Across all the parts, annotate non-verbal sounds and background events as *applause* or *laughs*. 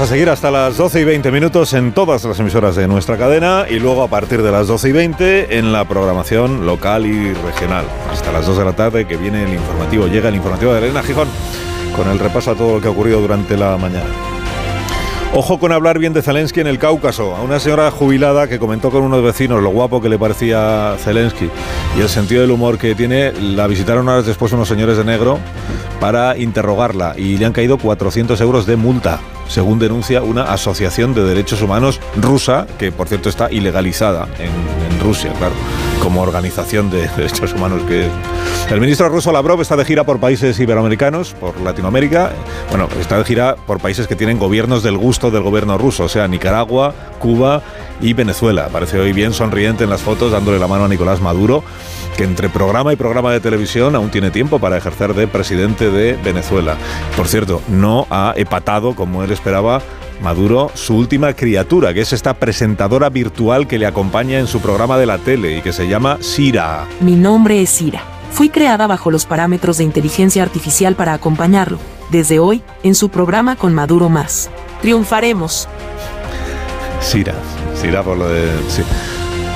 A seguir hasta las 12 y 20 minutos en todas las emisoras de nuestra cadena y luego a partir de las 12 y 20 en la programación local y regional. Hasta las 2 de la tarde que viene el informativo, llega el informativo de Elena Gijón con el repaso a todo lo que ha ocurrido durante la mañana. Ojo con hablar bien de Zelensky en el Cáucaso. A una señora jubilada que comentó con unos vecinos lo guapo que le parecía Zelensky y el sentido del humor que tiene, la visitaron horas después unos señores de negro para interrogarla y le han caído 400 euros de multa según denuncia una asociación de derechos humanos rusa, que por cierto está ilegalizada en, Rusia, claro, como organización de *laughs* derechos humanos que es. El ministro ruso Lavrov está de gira por países iberoamericanos, por Latinoamérica, bueno, está de gira por países que tienen gobiernos del gusto del gobierno ruso, o sea, Nicaragua, Cuba y Venezuela. Parece hoy bien sonriente en las fotos dándole la mano a Nicolás Maduro, que entre programa y programa de televisión aún tiene tiempo para ejercer de presidente de Venezuela. Por cierto, no ha epatado como él esperaba Maduro su última criatura, que es esta presentadora virtual que le acompaña en su programa de la tele y que se llama Sira. Mi nombre es Sira. Fui creada bajo los parámetros de inteligencia artificial para acompañarlo, desde hoy, en su programa con Maduro Más. Triunfaremos. Sira, Sira por lo de... Sí.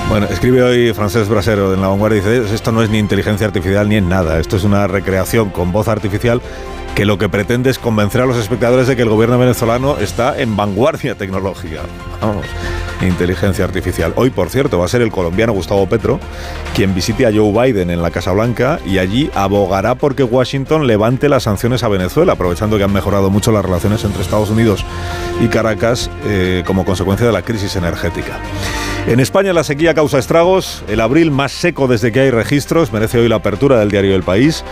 Bueno, escribe hoy Francés Brasero en La Vanguardia y dice, esto no es ni inteligencia artificial ni en nada, esto es una recreación con voz artificial que lo que pretende es convencer a los espectadores de que el gobierno venezolano está en vanguardia tecnológica. Vamos, inteligencia artificial. Hoy, por cierto, va a ser el colombiano Gustavo Petro quien visite a Joe Biden en la Casa Blanca y allí abogará porque Washington levante las sanciones a Venezuela, aprovechando que han mejorado mucho las relaciones entre Estados Unidos y Caracas eh, como consecuencia de la crisis energética. En España la sequía causa estragos, el abril más seco desde que hay registros, merece hoy la apertura del diario El País.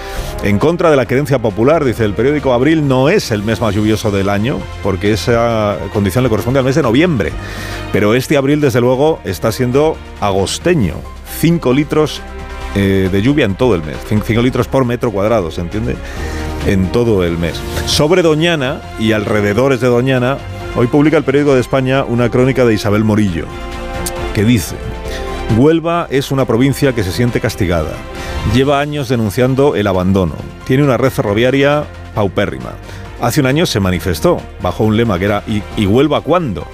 En contra de la creencia popular, dice el periódico, abril no es el mes más lluvioso del año, porque esa condición le corresponde al mes de noviembre. Pero este abril, desde luego, está siendo agosteño. 5 litros eh, de lluvia en todo el mes, 5 litros por metro cuadrado, ¿se entiende? En todo el mes. Sobre Doñana y alrededores de Doñana, hoy publica el periódico de España una crónica de Isabel Morillo que dice, Huelva es una provincia que se siente castigada. Lleva años denunciando el abandono. Tiene una red ferroviaria paupérrima. Hace un año se manifestó bajo un lema que era ¿y, Huelva cuándo?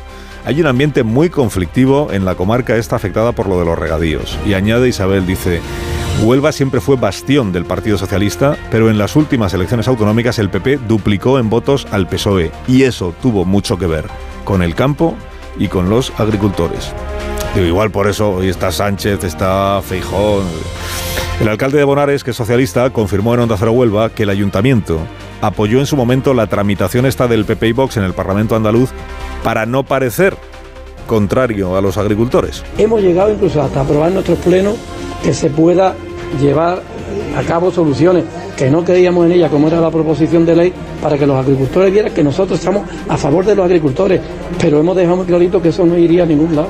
Hay un ambiente muy conflictivo en la comarca esta afectada por lo de los regadíos. Y añade Isabel, dice, Huelva siempre fue bastión del Partido Socialista, pero en las últimas elecciones autonómicas el PP duplicó en votos al PSOE. Y eso tuvo mucho que ver con el campo y con los agricultores igual por eso hoy está Sánchez, está Feijón. El alcalde de Bonares, que es socialista, confirmó en Onda Cero Huelva que el ayuntamiento apoyó en su momento la tramitación esta del PP y Vox en el Parlamento andaluz para no parecer contrario a los agricultores. Hemos llegado incluso hasta aprobar nuestros plenos que se pueda llevar a cabo soluciones que no creíamos en ella como era la proposición de ley para que los agricultores vieran que nosotros estamos a favor de los agricultores, pero hemos dejado muy clarito que eso no iría a ningún lado.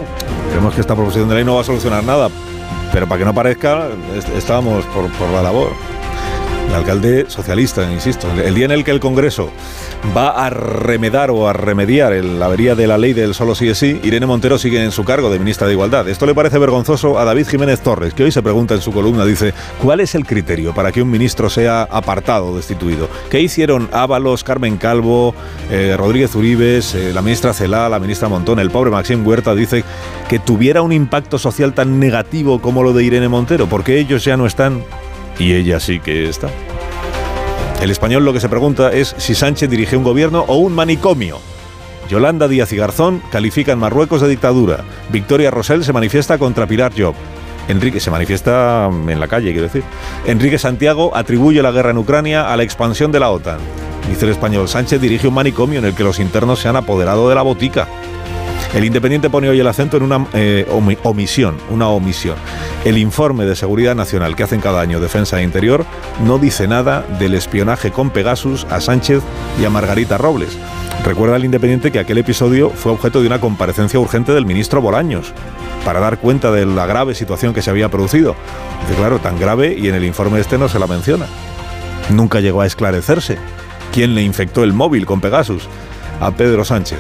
Creemos que esta proposición de ley no va a solucionar nada, pero para que no parezca, estábamos por, por la labor. El alcalde socialista, insisto, el día en el que el Congreso va a remedar o a remediar la avería de la ley del solo sí es sí, Irene Montero sigue en su cargo de ministra de Igualdad. Esto le parece vergonzoso a David Jiménez Torres, que hoy se pregunta en su columna, dice, ¿cuál es el criterio para que un ministro sea apartado o destituido? ¿Qué hicieron Ábalos, Carmen Calvo, eh, Rodríguez Uribes, eh, la ministra Celá, la ministra Montón, el pobre Maxim Huerta dice que tuviera un impacto social tan negativo como lo de Irene Montero? Porque ellos ya no están y ella sí que está. El español lo que se pregunta es si Sánchez dirige un gobierno o un manicomio. Yolanda Díaz y Garzón califican Marruecos de dictadura. Victoria Rosell se manifiesta contra Pilar Job. Enrique se manifiesta en la calle, quiero decir. Enrique Santiago atribuye la guerra en Ucrania a la expansión de la OTAN. Dice el español, Sánchez dirige un manicomio en el que los internos se han apoderado de la botica. El Independiente pone hoy el acento en una eh, omisión, una omisión. El informe de seguridad nacional que hacen cada año Defensa e Interior no dice nada del espionaje con Pegasus a Sánchez y a Margarita Robles. Recuerda el Independiente que aquel episodio fue objeto de una comparecencia urgente del ministro Bolaños para dar cuenta de la grave situación que se había producido. Dice, claro, tan grave y en el informe este no se la menciona. Nunca llegó a esclarecerse quién le infectó el móvil con Pegasus a Pedro Sánchez.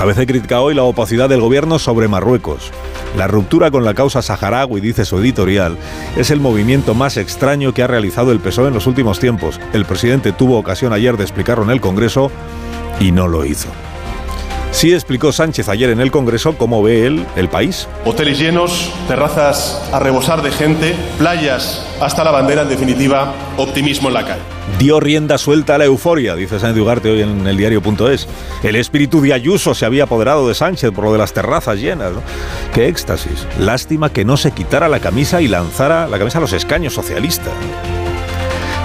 A veces critica hoy la opacidad del gobierno sobre Marruecos. La ruptura con la causa saharaui, dice su editorial, es el movimiento más extraño que ha realizado el PSOE en los últimos tiempos. El presidente tuvo ocasión ayer de explicarlo en el Congreso y no lo hizo. Sí explicó Sánchez ayer en el Congreso cómo ve él el país. Hoteles llenos, terrazas a rebosar de gente, playas hasta la bandera, en definitiva, optimismo en la calle. Dio rienda suelta a la euforia, dice Sánchez Ugarte hoy en el diario.es. El espíritu de Ayuso se había apoderado de Sánchez por lo de las terrazas llenas. Qué éxtasis. Lástima que no se quitara la camisa y lanzara la camisa a los escaños socialistas.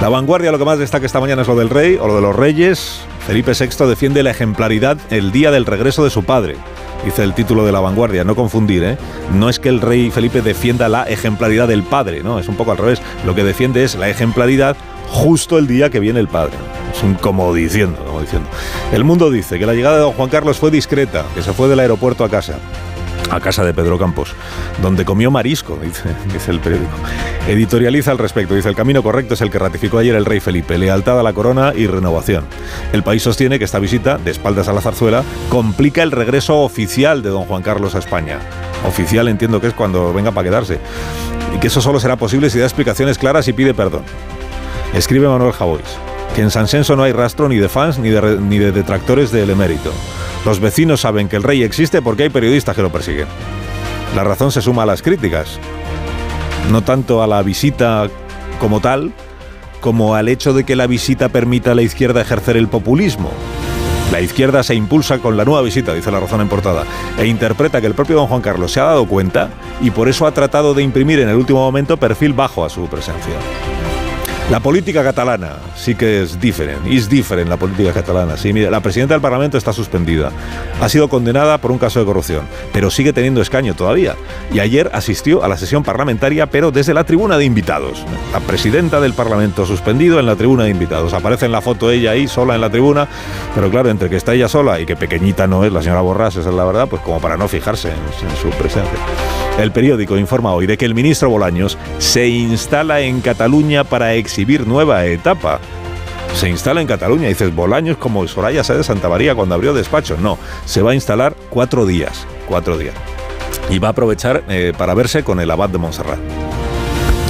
La vanguardia lo que más destaca esta mañana es lo del rey o lo de los reyes. Felipe VI defiende la ejemplaridad el día del regreso de su padre. Dice el título de la vanguardia, no confundir, ¿eh? No es que el rey Felipe defienda la ejemplaridad del padre, no, es un poco al revés. Lo que defiende es la ejemplaridad justo el día que viene el padre. Es un como diciendo, como diciendo. El mundo dice que la llegada de don Juan Carlos fue discreta, que se fue del aeropuerto a casa a casa de Pedro Campos, donde comió marisco, dice, el periódico. Editorializa al respecto, dice el camino correcto es el que ratificó ayer el rey Felipe, lealtad a la corona y renovación. El país sostiene que esta visita, de espaldas a la zarzuela, complica el regreso oficial de don Juan Carlos a España. Oficial entiendo que es cuando venga para quedarse. Y que eso solo será posible si da explicaciones claras y pide perdón. Escribe Manuel Javois que en San Senso no hay rastro ni de fans ni de, ni de detractores del emérito. Los vecinos saben que el rey existe porque hay periodistas que lo persiguen. La razón se suma a las críticas, no tanto a la visita como tal, como al hecho de que la visita permita a la izquierda ejercer el populismo. La izquierda se impulsa con la nueva visita, dice la razón en portada, e interpreta que el propio don Juan Carlos se ha dado cuenta y por eso ha tratado de imprimir en el último momento perfil bajo a su presencia. La política catalana sí que es diferente, es diferente la política catalana. Sí, mire, la presidenta del Parlamento está suspendida. Ha sido condenada por un caso de corrupción, pero sigue teniendo escaño todavía. Y ayer asistió a la sesión parlamentaria, pero desde la tribuna de invitados. La presidenta del Parlamento suspendido en la tribuna de invitados. Aparece en la foto ella ahí, sola en la tribuna, pero claro, entre que está ella sola y que pequeñita no es, la señora Borras, esa es la verdad, pues como para no fijarse en, en su presencia. El periódico informa hoy de que el ministro Bolaños se instala en Cataluña para exhibir nueva etapa. Se instala en Cataluña, dices Bolaños como Soraya Sáez de Santa María cuando abrió despacho. No, se va a instalar cuatro días, cuatro días. Y va a aprovechar eh, para verse con el abad de Montserrat.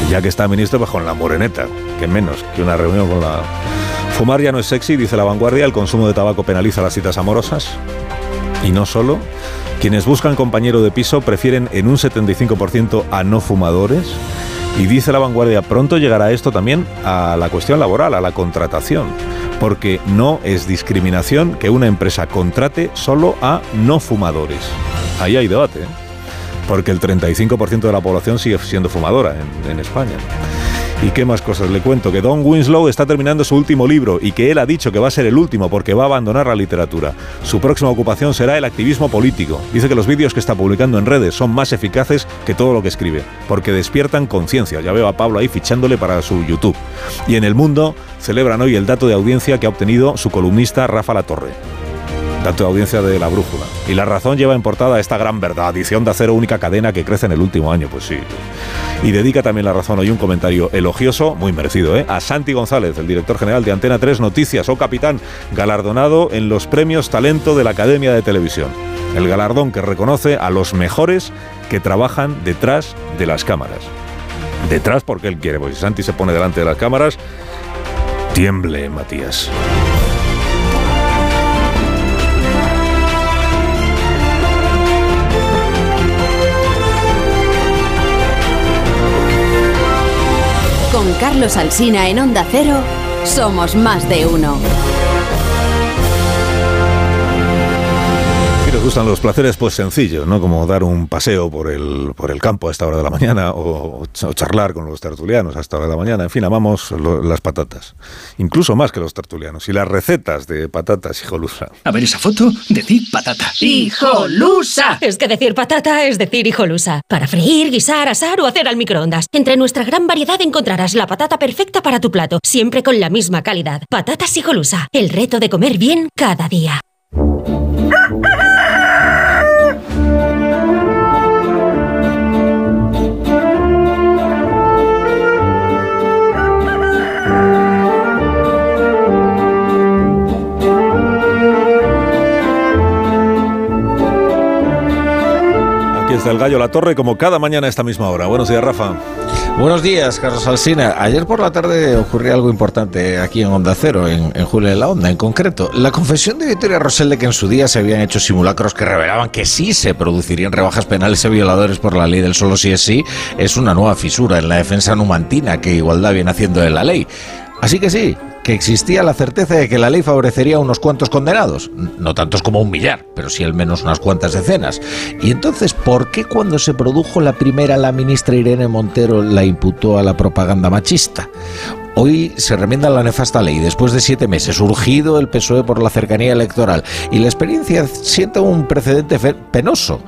Ya que está ministro, pues con la moreneta, que menos que una reunión con la... Fumar ya no es sexy, dice la vanguardia, el consumo de tabaco penaliza las citas amorosas. Y no solo, quienes buscan compañero de piso prefieren en un 75% a no fumadores. Y dice la vanguardia, pronto llegará esto también a la cuestión laboral, a la contratación, porque no es discriminación que una empresa contrate solo a no fumadores. Ahí hay debate, ¿eh? porque el 35% de la población sigue siendo fumadora en, en España. ¿Y qué más cosas? Le cuento que Don Winslow está terminando su último libro y que él ha dicho que va a ser el último porque va a abandonar la literatura. Su próxima ocupación será el activismo político. Dice que los vídeos que está publicando en redes son más eficaces que todo lo que escribe, porque despiertan conciencia. Ya veo a Pablo ahí fichándole para su YouTube. Y en el mundo celebran hoy el dato de audiencia que ha obtenido su columnista Rafa La Torre dato de audiencia de la brújula. Y la razón lleva en portada esta gran verdad, edición de acero única cadena que crece en el último año, pues sí. Y dedica también la razón hoy un comentario elogioso, muy merecido, ¿eh? a Santi González, el director general de Antena 3 Noticias o capitán, galardonado en los premios Talento de la Academia de Televisión. El galardón que reconoce a los mejores que trabajan detrás de las cámaras. Detrás porque él quiere, pues si Santi se pone delante de las cámaras, tiemble, Matías. Con Carlos Alsina en Onda Cero, somos más de uno. Gustan los placeres, pues sencillos, ¿no? Como dar un paseo por el, por el campo a esta hora de la mañana o, o charlar con los tertulianos a esta hora de la mañana. En fin, amamos lo- las patatas. Incluso más que los tertulianos. Y las recetas de patatas hijolusa. A ver esa foto, decir patata. ¡Hijolusa! Es que decir patata es decir hijolusa. Para freír, guisar, asar o hacer al microondas. Entre nuestra gran variedad encontrarás la patata perfecta para tu plato, siempre con la misma calidad. Patatas hijolusa. El reto de comer bien cada día. Está el gallo La Torre, como cada mañana a esta misma hora. Buenos días, Rafa. Buenos días, Carlos Alsina. Ayer por la tarde ocurrió algo importante aquí en Onda Cero, en, en Julio de la Onda, en concreto. La confesión de Victoria Rosell de que en su día se habían hecho simulacros que revelaban que sí se producirían rebajas penales a violadores por la ley del solo sí es sí, es una nueva fisura en la defensa numantina que igualdad viene haciendo de la ley. Así que sí, que existía la certeza de que la ley favorecería a unos cuantos condenados, no tantos como un millar, pero sí al menos unas cuantas decenas. Y entonces, ¿por qué cuando se produjo la primera la ministra Irene Montero la imputó a la propaganda machista? Hoy se remienda la nefasta ley después de siete meses, urgido el PSOE por la cercanía electoral y la experiencia sienta un precedente penoso.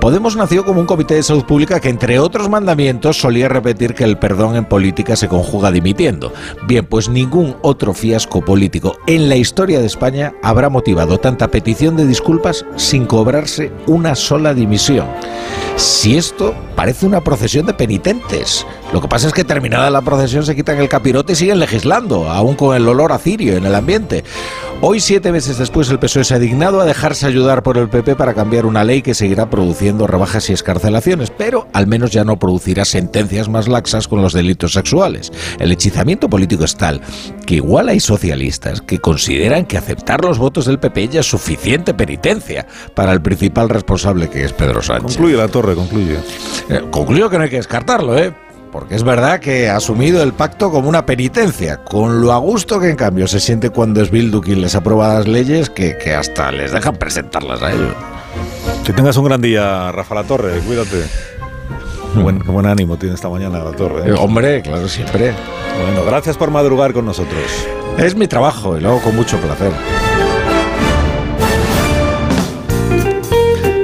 Podemos nació como un comité de salud pública que, entre otros mandamientos, solía repetir que el perdón en política se conjuga dimitiendo. Bien, pues ningún otro fiasco político en la historia de España habrá motivado tanta petición de disculpas sin cobrarse una sola dimisión. Si esto parece una procesión de penitentes. Lo que pasa es que terminada la procesión se quitan el capirote y siguen legislando, aún con el olor a cirio en el ambiente. Hoy, siete meses después, el PSOE se ha dignado a dejarse ayudar por el PP para cambiar una ley que seguirá produciendo rebajas y escarcelaciones, pero al menos ya no producirá sentencias más laxas con los delitos sexuales. El hechizamiento político es tal que igual hay socialistas que consideran que aceptar los votos del PP ya es suficiente penitencia para el principal responsable que es Pedro Sánchez. Concluye la torre, concluye. Eh, concluyo que no hay que descartarlo, ¿eh? Porque es verdad que ha asumido el pacto como una penitencia, con lo a gusto que en cambio se siente cuando es Bildu quien les aprueba las leyes que, que hasta les dejan presentarlas a ellos. Que tengas un gran día, Rafa La Torre. Cuídate. Qué buen, buen ánimo tiene esta mañana La Torre. ¿eh? Eh, hombre, claro, siempre. Bueno, gracias por madrugar con nosotros. Es mi trabajo y lo hago con mucho placer.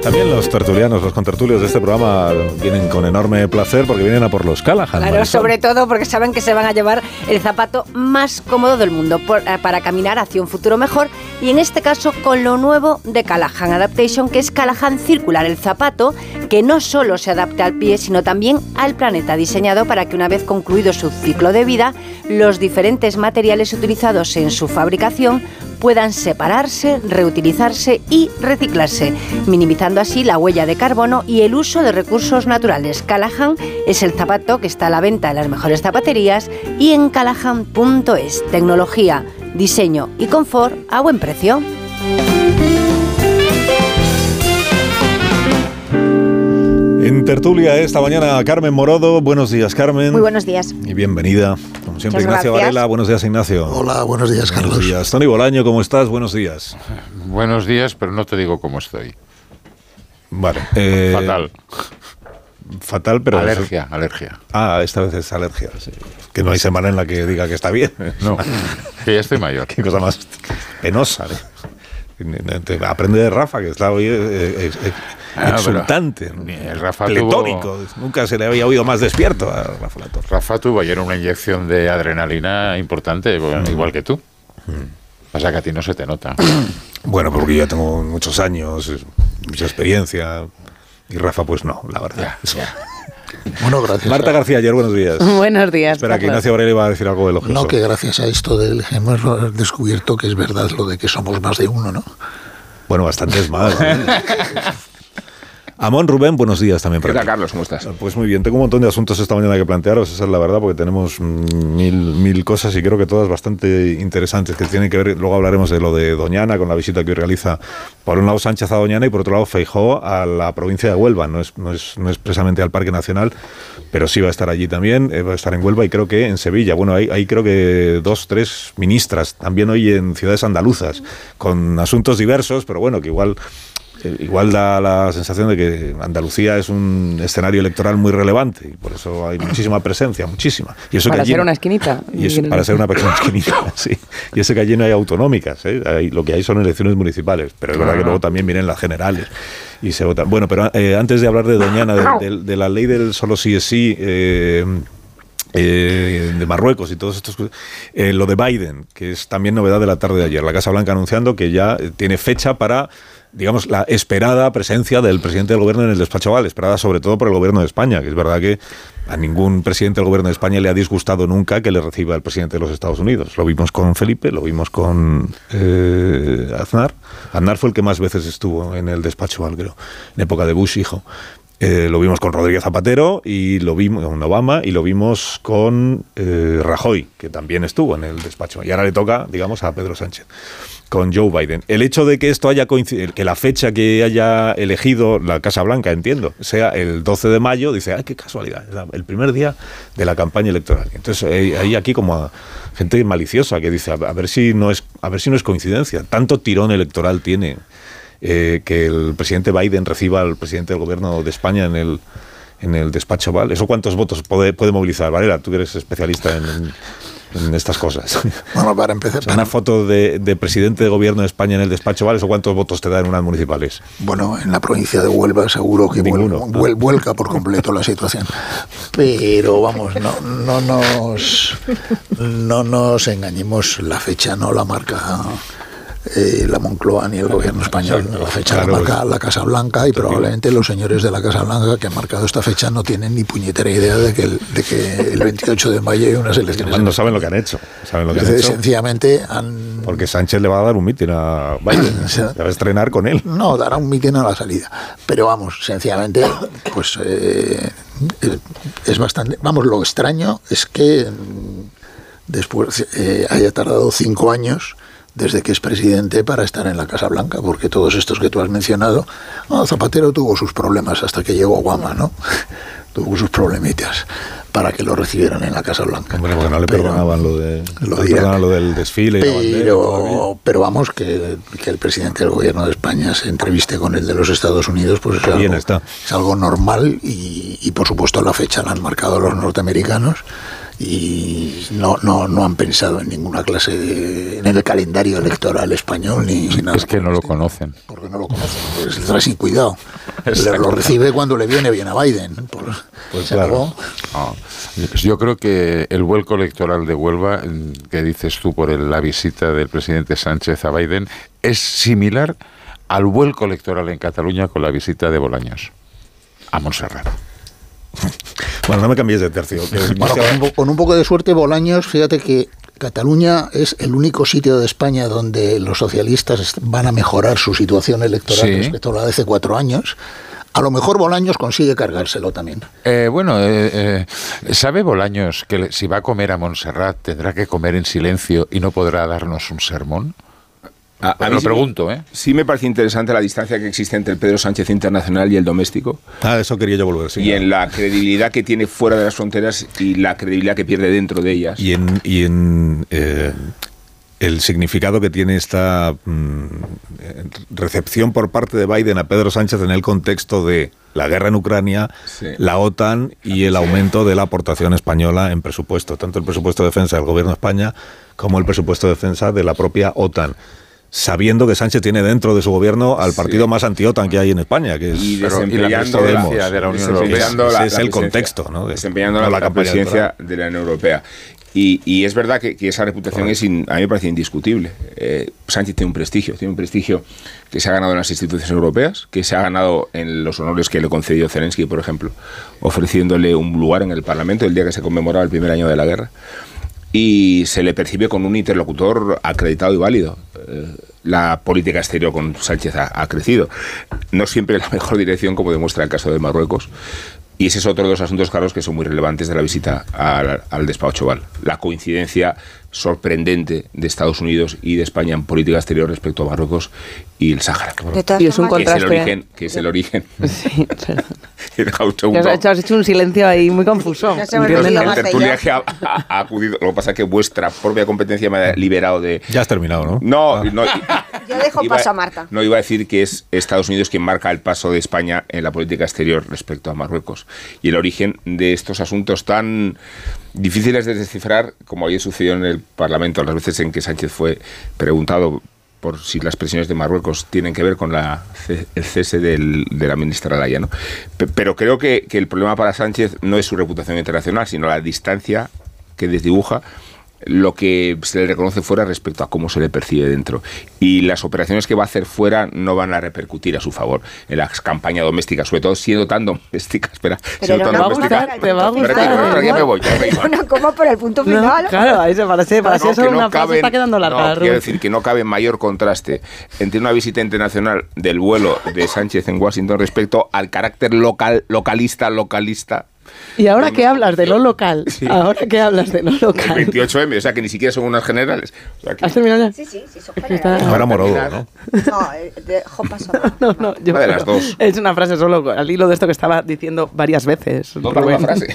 También los tertulianos, los contertulios de este programa vienen con enorme placer porque vienen a por los Callahan. Claro, Marisol. sobre todo porque saben que se van a llevar el zapato más cómodo del mundo por- eh, para caminar hacia un futuro mejor y en este caso con lo nuevo de Callahan Adaptation que es Callahan Circular, el zapato que no solo se adapta al pie sino también al planeta, diseñado para que una vez concluido su ciclo de vida los diferentes materiales utilizados en su fabricación puedan separarse, reutilizarse y reciclarse, minimizando así la huella de carbono y el uso de recursos naturales. Callahan es el zapato que está a la venta en las mejores zapaterías y en callahan.es. Tecnología, diseño y confort a buen precio. Tertulia esta mañana Carmen Morodo. Buenos días, Carmen. Muy buenos días. Y bienvenida. Como siempre, Muchas Ignacio gracias. Varela. Buenos días, Ignacio. Hola, buenos días, Buenos Carlos. días. Tony Bolaño, ¿cómo estás? Buenos días. Buenos días, pero no te digo cómo estoy. Vale. eh, Fatal. Fatal, pero... alergia, alergia. Ah, esta vez es alergia. sí. Que no hay semana en la que diga que está bien. No, que ya estoy mayor. *laughs* Qué cosa más penosa. ¿eh? Aprende de Rafa, que está hoy eh, eh, eh, Ah, exultante, Rafa pletórico. Nunca se le había oído más despierto a Rafa Latorre. Rafa tuvo ayer una inyección de adrenalina importante, bueno, igual que tú. Pasa que a ti no se te nota. *clears throat* Bueno, porque yo tengo muchos años, mucha experiencia. Y Rafa, pues no, la verdad. Eso. Bueno, gracias. Marta a- García, ayer, buenos días. *laughs* Buenos días. Espera, que Ignacio Varela iba a decir algo elogioso. No, que gracias a esto del, hemos descubierto que es verdad lo de que somos más de uno, ¿no? Bueno, bastantes más. ¿eh? *laughs* Amón Rubén, buenos días también para ¿Qué tal. Carlos? ¿Cómo estás? Pues muy bien, tengo un montón de asuntos esta mañana que plantearos, esa es la verdad, porque tenemos mm, mil, mil cosas y creo que todas bastante interesantes que tienen que ver, luego hablaremos de lo de Doñana, con la visita que hoy realiza por un lado Sánchez a Doñana y por otro lado Feijó a la provincia de Huelva, no es, no es, no es precisamente al Parque Nacional, pero sí va a estar allí también, eh, va a estar en Huelva y creo que en Sevilla, bueno, hay, hay creo que dos, tres ministras, también hoy en ciudades andaluzas, con asuntos diversos, pero bueno, que igual igual da la sensación de que Andalucía es un escenario electoral muy relevante y por eso hay muchísima presencia, muchísima. Y eso para que ser una esquinita. y eso, para ser una pequeña esquinita, *laughs* sí. Y eso que allí no hay autonómicas, ¿eh? Hay- lo que hay son elecciones municipales, pero es verdad que luego también vienen las generales y se votan. Bueno, pero eh, antes de hablar de Doñana, de, de- de la ley del solo sí es sí, eh, eh, de Marruecos y todos estos eh, lo de Biden que es también novedad de la tarde de ayer la Casa Blanca anunciando que ya eh, tiene fecha para digamos la esperada presencia del presidente del gobierno en el despacho Oval esperada sobre todo por el gobierno de España que es verdad que a ningún presidente del gobierno de España le ha disgustado nunca que le reciba el presidente de los Estados Unidos. Lo vimos con Felipe lo vimos con eh, Aznar. Aznar fue el que más veces estuvo en el despacho Oval creo en época de Bush hijo. Eh, lo vimos con Rodríguez Zapatero y lo vimos con Obama y lo vimos con eh, Rajoy, que también estuvo en el despacho. Y ahora le toca, digamos, a Pedro Sánchez con Joe Biden. El hecho de que esto haya coincidido, que la fecha que haya elegido la Casa Blanca, entiendo, sea el 12 de mayo, dice, ay, qué casualidad, el primer día de la campaña electoral. Entonces hay, aquí como a gente maliciosa que dice, a, ver si no es, a ver si no es coincidencia. Tanto tirón electoral tiene eh, que el presidente Biden reciba al presidente del gobierno de España en el en el despacho Oval. ¿Eso cuántos votos puede, movilizar? Varela, tú que eres especialista en, en estas cosas. *laughs* Bueno, para empezar, O sea, una foto de, de presidente de gobierno de España en el despacho Oval, ¿eso cuántos votos te da en unas municipales? Bueno, en la provincia de Huelva seguro que vuel- vuel- vuelca por completo la situación. Pero vamos, no, no, nos, no nos engañemos, la fecha no la marca eh, la Moncloa ni el gobierno español. La fecha Claro. la marca la Casa Blanca y probablemente los señores de la Casa Blanca que han marcado esta fecha no tienen ni puñetera idea de que el, de que el 28 de mayo hay unas elecciones. No saben lo que han hecho. Saben lo que han Entonces, hecho. sencillamente han Porque Sánchez le va a dar un mitin a Biden. *coughs* Se va a estrenar con él. No, dará un mitin a la salida. Pero vamos, sencillamente, pues eh, es bastante. Vamos, lo extraño es que después eh, haya tardado cinco años desde que es presidente para estar en la Casa Blanca, porque todos estos que tú has mencionado, Zapatero tuvo sus problemas hasta que llegó Obama, ¿no? *laughs* Tuvo sus problemitas para que lo recibieran en la Casa Blanca. Hombre, porque no le Pero- perdonaban lo, de, del desfile. y la bandera. Pero, pero vamos, que, que el presidente del gobierno de España se entreviste con el de los Estados Unidos, pues es algo, está. es algo normal y, y, por supuesto la fecha la han marcado los norteamericanos y no, no, no han pensado en ninguna clase de, en el calendario electoral español ni nada. Es que no lo conocen. Porque no lo conocen, pues trae sin cuidado. Exacto. lo recibe cuando le viene bien a Biden. Por- Pues se acabó. No. Yo creo que el vuelco electoral de Huelva, mm, que dices tú por el- la visita del presidente Sánchez a Biden, es similar al vuelco electoral en Cataluña con la visita de Bolaños a Montserrat. *laughs* Bueno, no me cambies de tercio. Bueno, con, un po- con un poco de suerte, Bolaños, fíjate que Cataluña es el único sitio de España donde los socialistas van a mejorar su situación electoral Sí. respecto a la de hace cuatro años. A lo mejor Bolaños consigue cargárselo también. Eh, bueno, eh, eh, ¿sabe Bolaños que si va a comer a Montserrat tendrá que comer en silencio y no podrá darnos un sermón? A, a Lo mí sí- pregunto, ¿eh? Sí me parece interesante la distancia que existe entre el Pedro Sánchez internacional y el doméstico. Ah, eso quería yo volver, sí. y en la credibilidad que tiene fuera de las fronteras y la credibilidad que pierde dentro de ellas. Y en, y en eh, el significado que tiene esta mm, recepción por parte de Biden a Pedro Sánchez en el contexto de la guerra en Ucrania, Sí. la OTAN y el aumento de la aportación española en presupuesto, tanto el presupuesto de defensa del gobierno de España como el presupuesto de defensa de la propia OTAN. Sabiendo que Sánchez tiene dentro de su gobierno al partido más anti-OTAN que hay en España, que es y ¿y la desempeñando, presidencia de la Unión Europea? desempeñando Ese la- es la el contexto, ¿no? De- desempeñando la, la la presidencia de la Unión Europea. Y, y es verdad que, que esa reputación es in- a mí me parece indiscutible. Eh, Sánchez tiene un prestigio, tiene un prestigio que se ha ganado en las instituciones europeas, que se ha ganado en los honores que le concedió Zelensky, por ejemplo, ofreciéndole un lugar en el Parlamento el día que se conmemoraba el primer año de la guerra. Y se le percibe con un interlocutor acreditado y válido. Eh, la política exterior con Sánchez ha, crecido. No siempre en la mejor dirección, como demuestra el caso de Marruecos. Y ese es otro de los asuntos, Carlos, que son muy relevantes de la visita al, al despacho Oval. La coincidencia sorprendente de Estados Unidos y de España en política exterior respecto a Marruecos y el Sáhara. Y es un que es el contraste. origen, que es el origen. *laughs* Sí, perdón. He dejado un Te has hecho, has hecho un silencio ahí muy confuso. No ha, ha- ha acudido. Lo que pasa es que vuestra propia competencia me ha liberado de. Ya has terminado, ¿no? No, no, *laughs* Yo dejo Iba- paso a Marta. No iba a decir que es Estados Unidos quien marca el paso de España en la política exterior respecto a Marruecos y el origen de estos asuntos tan difíciles de descifrar como ayer sucedió en el Parlamento las veces en que Sánchez fue preguntado por si las presiones de Marruecos tienen que ver con la, el cese del- de la ministra Laya. ¿no? Pe- Pero creo que, que el problema para Sánchez no es su reputación internacional, sino la distancia que desdibuja lo que se le reconoce fuera respecto a cómo se le percibe dentro. Y las operaciones que va a hacer fuera no van a repercutir a su favor en las campañas domésticas, sobre todo siendo tan doméstica. Espera, siendo no tan va a doméstica. gustar, te va a gustar, no, ya me voy, ya me voy. No, como por el punto final. claro, ahí se parece, parece No, solo que no una frase, está quedando larga. quiero decir que no cabe mayor contraste entre una visita internacional del vuelo de Sánchez en Washington respecto al carácter local, localista, localista Y ahora que hablas de lo local, *laughs* ahora que hablas de lo local. 28M, o sea que ni siquiera son unas generales. O sea que- ¿Has terminado ya? Sí, sí, sí, son Es que está- Ahora Morodo, ¿no? No, eh, dejo paso a *laughs* Marta. No, no, yo- Una de las dos. *laughs* Es una frase solo al hilo de esto que estaba diciendo varias veces. Rubén. una frase.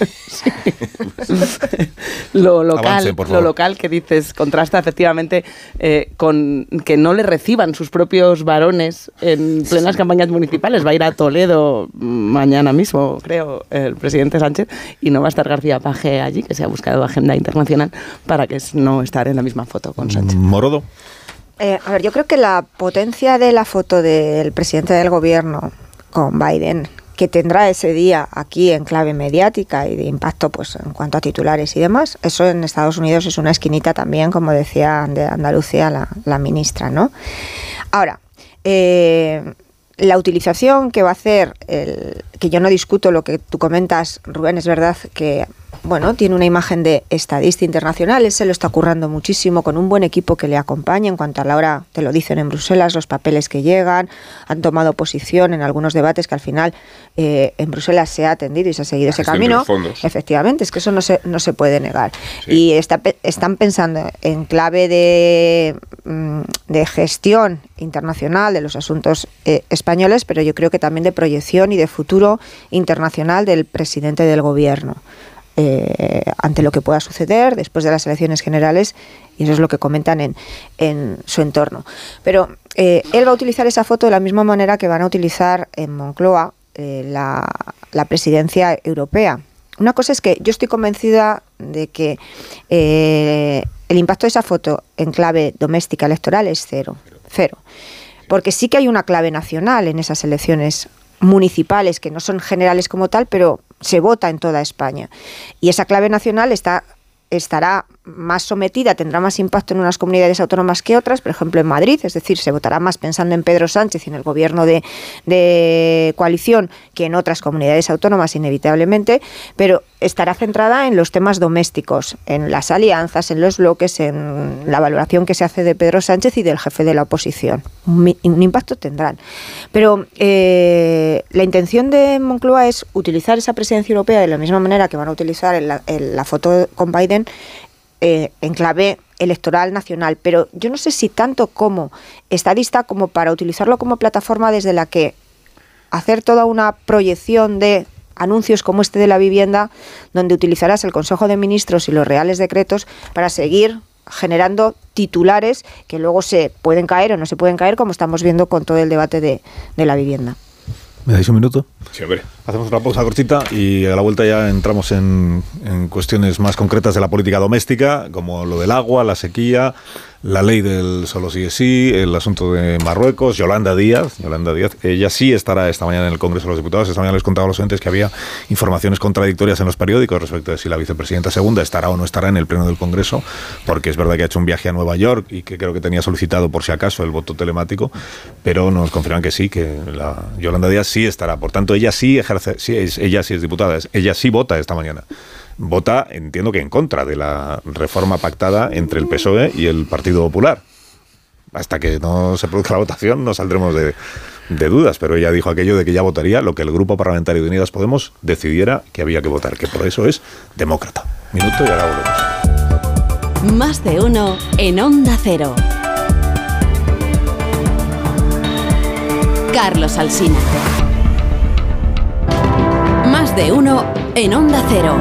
lo local, Avance, por lo local que dices contrasta efectivamente eh, con que no le reciban sus propios varones en plenas campañas municipales. Va a ir a Toledo mañana mismo, creo, el presidente Sánchez, y no va a estar García Paje allí, que se ha buscado agenda internacional para que no estar en la misma foto con Sánchez. Morodo. Eh, a ver, yo creo que la potencia de la foto del presidente del gobierno con Biden, que tendrá ese día aquí en clave mediática y de impacto pues en cuanto a titulares y demás, eso en Estados Unidos es una esquinita también, como decía de Andalucía la, la ministra, ¿no? Ahora, eh, la utilización que va a hacer, el, que yo no discuto lo que tú comentas, Rubén, es verdad que bueno, tiene una imagen de estadista internacional, él se lo está currando muchísimo con un buen equipo que le acompaña en cuanto a la hora, te lo dicen en Bruselas, los papeles que llegan, han tomado posición en algunos debates que al final eh, en Bruselas se ha atendido y se ha seguido ese camino. Efectivamente, es que eso no se, no se puede negar. Y está, están pensando en clave de, mm, de gestión internacional de los asuntos eh, españoles, pero yo creo que también de proyección y de futuro internacional del presidente del gobierno. eh, ante lo que pueda suceder después de las elecciones generales y eso es lo que comentan en, en su entorno. Pero eh, él va a utilizar esa foto de la misma manera que van a utilizar en Moncloa eh, la, la presidencia europea. Una cosa es que yo estoy convencida de que el impacto de esa foto en clave doméstica electoral es cero, cero. Porque sí que hay una clave nacional en esas elecciones municipales, que no son generales como tal, pero se vota en toda España. Y esa clave nacional está estará más sometida, tendrá más impacto en unas comunidades autónomas que otras, por ejemplo en Madrid, es decir, se votará más pensando en Pedro Sánchez y en el gobierno de, coalición que en otras comunidades autónomas inevitablemente, pero estará centrada en los temas domésticos, en las alianzas, en los bloques, en la valoración que se hace de Pedro Sánchez y del jefe de la oposición. Un, impacto tendrán. Pero eh, la intención de Moncloa es utilizar esa presidencia europea de la misma manera que van a utilizar en la, la foto con Biden eh, en clave electoral nacional, pero yo no sé si tanto como estadista como para utilizarlo como plataforma desde la que hacer toda una proyección de anuncios como este de la vivienda, donde utilizarás el Consejo de Ministros y los reales decretos para seguir generando titulares que luego se pueden caer o no se pueden caer, como estamos viendo con todo el debate de, de la vivienda. ¿Me dais un minuto? Sí, hombre. Hacemos una pausa cortita y a la vuelta ya entramos en, en cuestiones más concretas de la política doméstica, como lo del agua, la sequía, la ley del solo sí es sí, el asunto de Marruecos, Yolanda Díaz, Yolanda Díaz, ella sí estará esta mañana en el Congreso de los Diputados. Esta mañana les contaba a los oyentes que había informaciones contradictorias en los periódicos respecto de si la vicepresidenta segunda estará o no estará en el Pleno del Congreso, porque es verdad que ha hecho un viaje a Nueva York y que creo que tenía solicitado por si acaso el voto telemático, pero nos confirman que sí, que la Yolanda Díaz sí estará. Por tanto, ella sí ejerce, sí ella sí es diputada, ella sí vota esta mañana. Vota, entiendo que en contra de la reforma pactada entre el PSOE y el Partido Popular. Hasta que no se produzca la votación no saldremos de, de dudas, pero ella dijo aquello de que ya votaría lo que el Grupo Parlamentario de Unidas Podemos decidiera que había que votar, que por eso es demócrata. Minuto y ahora volvemos. Más de uno en Onda Cero. Carlos Alsina. Más de uno en Onda Cero.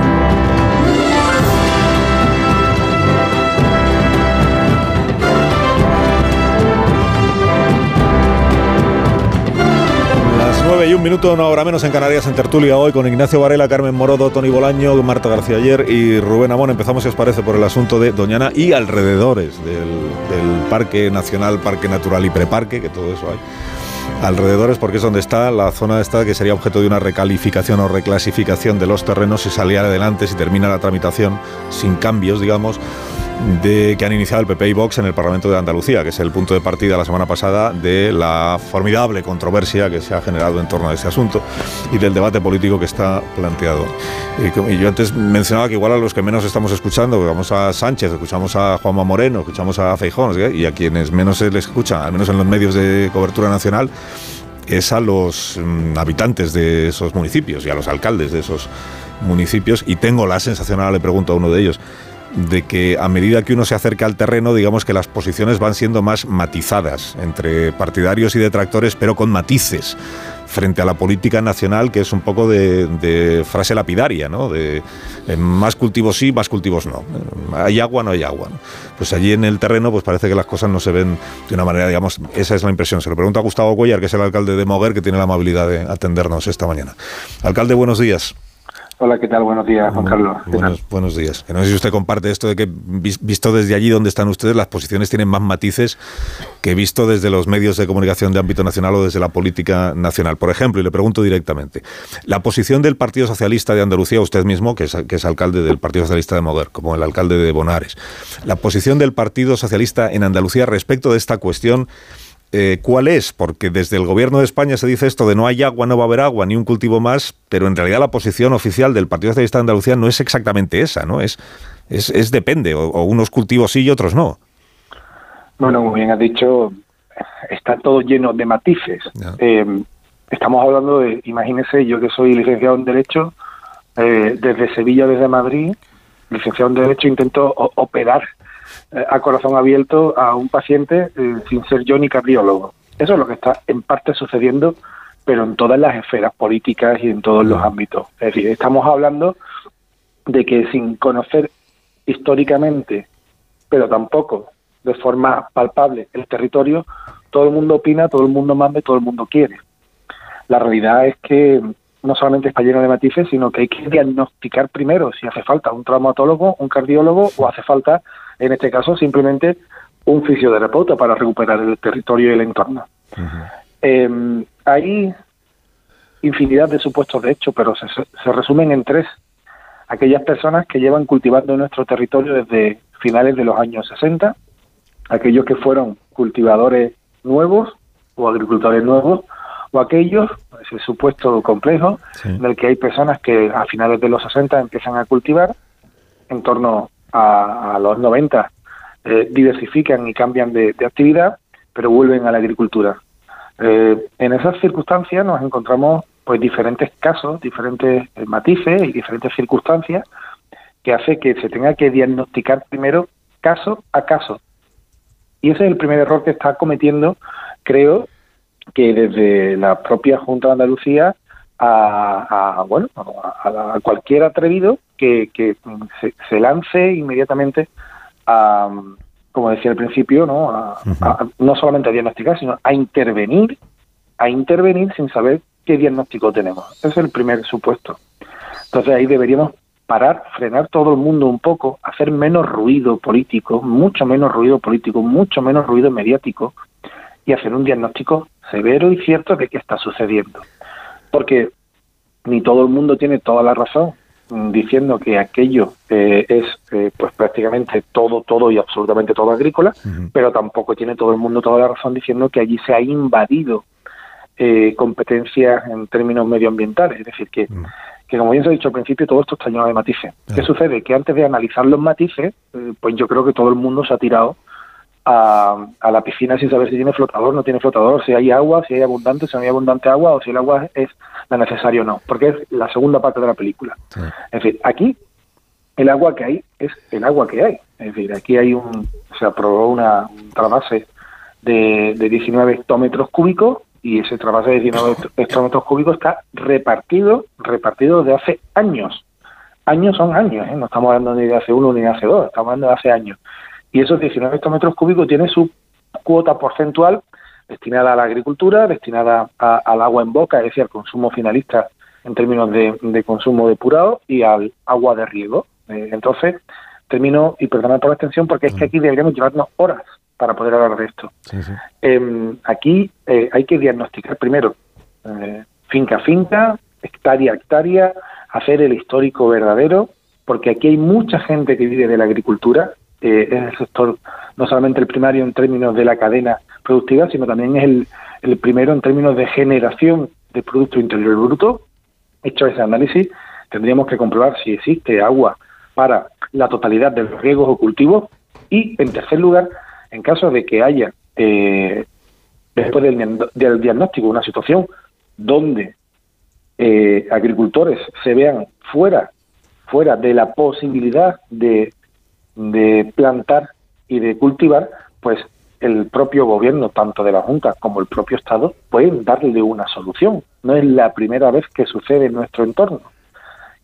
9 y un minuto, una hora menos en Canarias, en tertulia hoy con Ignacio Varela, Carmen Morodo, Tony Bolaño, Marta García ayer y Rubén Amón. Empezamos, si os parece, por el asunto de Doñana y alrededores del, Parque Nacional, Parque Natural y Preparque, que todo eso hay alrededores porque es donde está la zona esta que sería objeto de una recalificación o reclasificación de los terrenos si saliera adelante, si termina la tramitación sin cambios, digamos, de que han iniciado el PP y Vox en el Parlamento de Andalucía, que es el punto de partida la semana pasada de la formidable controversia que se ha generado en torno a ese asunto y del debate político que está planteado. Y yo antes mencionaba que igual a los que menos estamos escuchando, vamos a Sánchez, escuchamos a Juanma Moreno, escuchamos a Feijón, y a quienes menos se les escucha, al menos en los medios de cobertura nacional, es a los mm, habitantes de esos municipios y a los alcaldes de esos municipios. Y tengo la sensación, ahora le pregunto a uno de ellos, de que a medida que uno se acerca al terreno, digamos que las posiciones van siendo más matizadas entre partidarios y detractores, pero con matices frente a la política nacional, que es un poco de, frase lapidaria, ¿no? De más cultivos sí, más cultivos no. Hay agua, no hay agua. Pues allí en el terreno, pues parece que las cosas no se ven de una manera, digamos, esa es la impresión. Se lo pregunto a Gustavo Cuellar, que es el alcalde de Moguer, que tiene la amabilidad de atendernos esta mañana. Alcalde, buenos días. Hola, ¿qué tal? Buenos días, Juan Carlos. Buenos, días. no sé si usted comparte esto de que, visto desde allí donde están ustedes, las posiciones tienen más matices que visto desde los medios de comunicación de ámbito nacional o desde la política nacional. Por ejemplo, y le pregunto directamente, la posición del Partido Socialista de Andalucía, usted mismo, que es, que es alcalde del Partido Socialista de Moguer, como el alcalde de Bonares, la posición del Partido Socialista en Andalucía respecto de esta cuestión eh, ¿cuál es? Porque desde el gobierno de España se dice esto de no hay agua, no va a haber agua, ni un cultivo más, pero en realidad la posición oficial del Partido Socialista de Andalucía no es exactamente esa, ¿no? Es, es, depende, o, unos cultivos sí y otros no. Bueno, como bien has dicho, está todo lleno de matices. Eh, estamos hablando de, imagínese, yo que soy licenciado en Derecho, eh, desde Sevilla, desde Madrid, licenciado en Derecho, intento operar eh, a corazón abierto a un paciente eh, sin ser yo ni cardiólogo. Eso es lo que está en parte sucediendo, pero en todas las esferas políticas y en todos los ámbitos. Es decir, estamos hablando de que sin conocer históricamente, pero tampoco de forma palpable el territorio, todo el mundo opina, todo el mundo manda y todo el mundo quiere. La realidad es que no solamente está lleno de matices, sino que hay que diagnosticar primero si hace falta un traumatólogo, un cardiólogo o hace falta en este caso simplemente un fisioterapeuta para recuperar el territorio y el entorno. Em, hay infinidad de supuestos de hecho, pero se, se, resumen en tres. Aquellas personas que llevan cultivando nuestro territorio desde finales de los años 60, aquellos que fueron cultivadores nuevos o agricultores nuevos, o aquellos, ese supuesto complejo, en el que hay personas que a finales de los 60 empiezan a cultivar en torno a, los 90 eh, diversifican y cambian de, actividad, pero vuelven a la agricultura. Eh, en esas circunstancias nos encontramos pues diferentes casos, diferentes eh, matices y diferentes circunstancias que hace que se tenga que diagnosticar primero caso a caso. Y ese es el primer error que está cometiendo, creo, que desde la propia Junta de Andalucía a, bueno a, cualquier atrevido que, se, lance inmediatamente a como decía al principio no no solamente a diagnosticar sino a intervenir a intervenir sin saber qué diagnóstico tenemos. Ese es el primer supuesto. Entonces ahí deberíamos parar frenar todo el mundo un poco hacer menos ruido político mucho menos ruido político mucho menos ruido mediático y hacer un diagnóstico severo y cierto de qué está sucediendo. Porque ni todo el mundo tiene toda la razón diciendo que aquello eh, es eh, pues prácticamente todo, todo y absolutamente todo agrícola, pero tampoco tiene todo el mundo toda la razón diciendo que allí se ha invadido eh, competencias en términos medioambientales. Es decir, que, que como bien se ha dicho al principio, todo esto está lleno de matices. ¿Qué sucede? Que antes de analizar los matices, pues yo creo que todo el mundo se ha tirado a, la piscina sin saber si tiene flotador, no tiene flotador, si hay agua, si hay abundante, si no hay abundante agua o si el agua es la necesaria o no, porque es la segunda parte de la película. En fin, aquí el agua que hay es el agua que hay. Es decir, aquí hay un, se aprobó una, un trasvase de, de 19 hectómetros cúbicos y ese trasvase de 19 *laughs* hectómetros cúbicos está repartido, repartido desde hace años. Años son años, ¿eh? no estamos hablando ni de hace uno ni de hace dos, estamos hablando de hace años y esos 19 hectómetros cúbicos tienen su cuota porcentual destinada a la agricultura, destinada al agua en boca, es decir, al consumo finalista en términos de, consumo depurado y al agua de riego. Eh, entonces, termino, y perdonad por la extensión, porque es que aquí deberíamos llevarnos horas para poder hablar de esto. Em, aquí eh, hay que diagnosticar primero eh, finca a finca, hectárea a hectárea, hacer el histórico verdadero, porque aquí hay mucha gente que vive de la agricultura, eh, es el sector no solamente el primario en términos de la cadena productiva, sino también es el, el primero en términos de generación de Producto Interior Bruto. Hecho ese análisis, tendríamos que comprobar si existe agua para la totalidad de los riegos o cultivos y, en tercer lugar, en caso de que haya, eh, después del, del, diagnóstico, una situación donde eh, agricultores se vean fuera, fuera de la posibilidad de, de plantar y de cultivar, pues el propio gobierno, tanto de la Junta como el propio Estado, pueden darle una solución. No es la primera vez que sucede en nuestro entorno.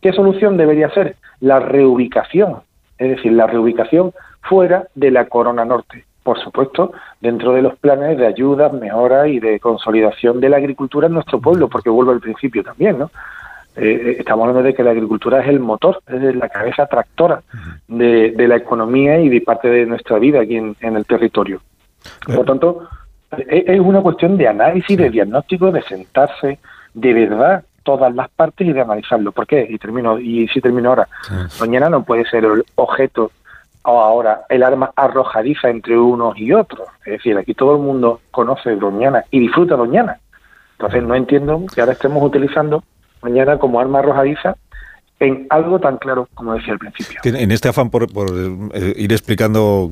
¿Qué solución debería ser? La reubicación, es decir, la reubicación fuera de la Corona Norte. Por supuesto, dentro de los planes de ayuda, mejora y de consolidación de la agricultura en nuestro pueblo, porque vuelvo al principio también, ¿no? Eh, eh, estamos hablando de que la agricultura es el motor, es la cabeza tractora de, la economía y de parte de nuestra vida aquí en, el territorio. Por lo tanto, e, es, una cuestión de análisis, de diagnóstico, de sentarse de verdad todas las partes y de analizarlo. ¿Por qué? Y termino, y si termino ahora. Mañana no puede ser el objeto o ahora el arma arrojadiza entre unos y otros. Es decir, aquí todo el mundo conoce Doñana y disfruta Doñana. Entonces no entiendo que ahora estemos utilizando mañana como arma arrojadiza en algo tan claro como decía al principio. En este afán por, eh, ir explicando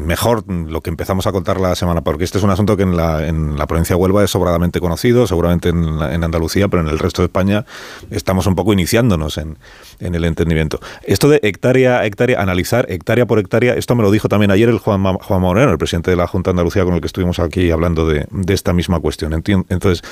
mejor lo que empezamos a contar la semana, porque este es un asunto que en la, en la provincia de Huelva es sobradamente conocido, seguramente en, en Andalucía, pero en el resto de España estamos un poco iniciándonos en, el entendimiento. Esto de hectárea, hectárea, analizar hectárea por hectárea, esto me lo dijo también ayer el Juan, Juan Moreno, el presidente de la Junta de Andalucía, con el que estuvimos aquí hablando de, de esta misma cuestión. Entonces,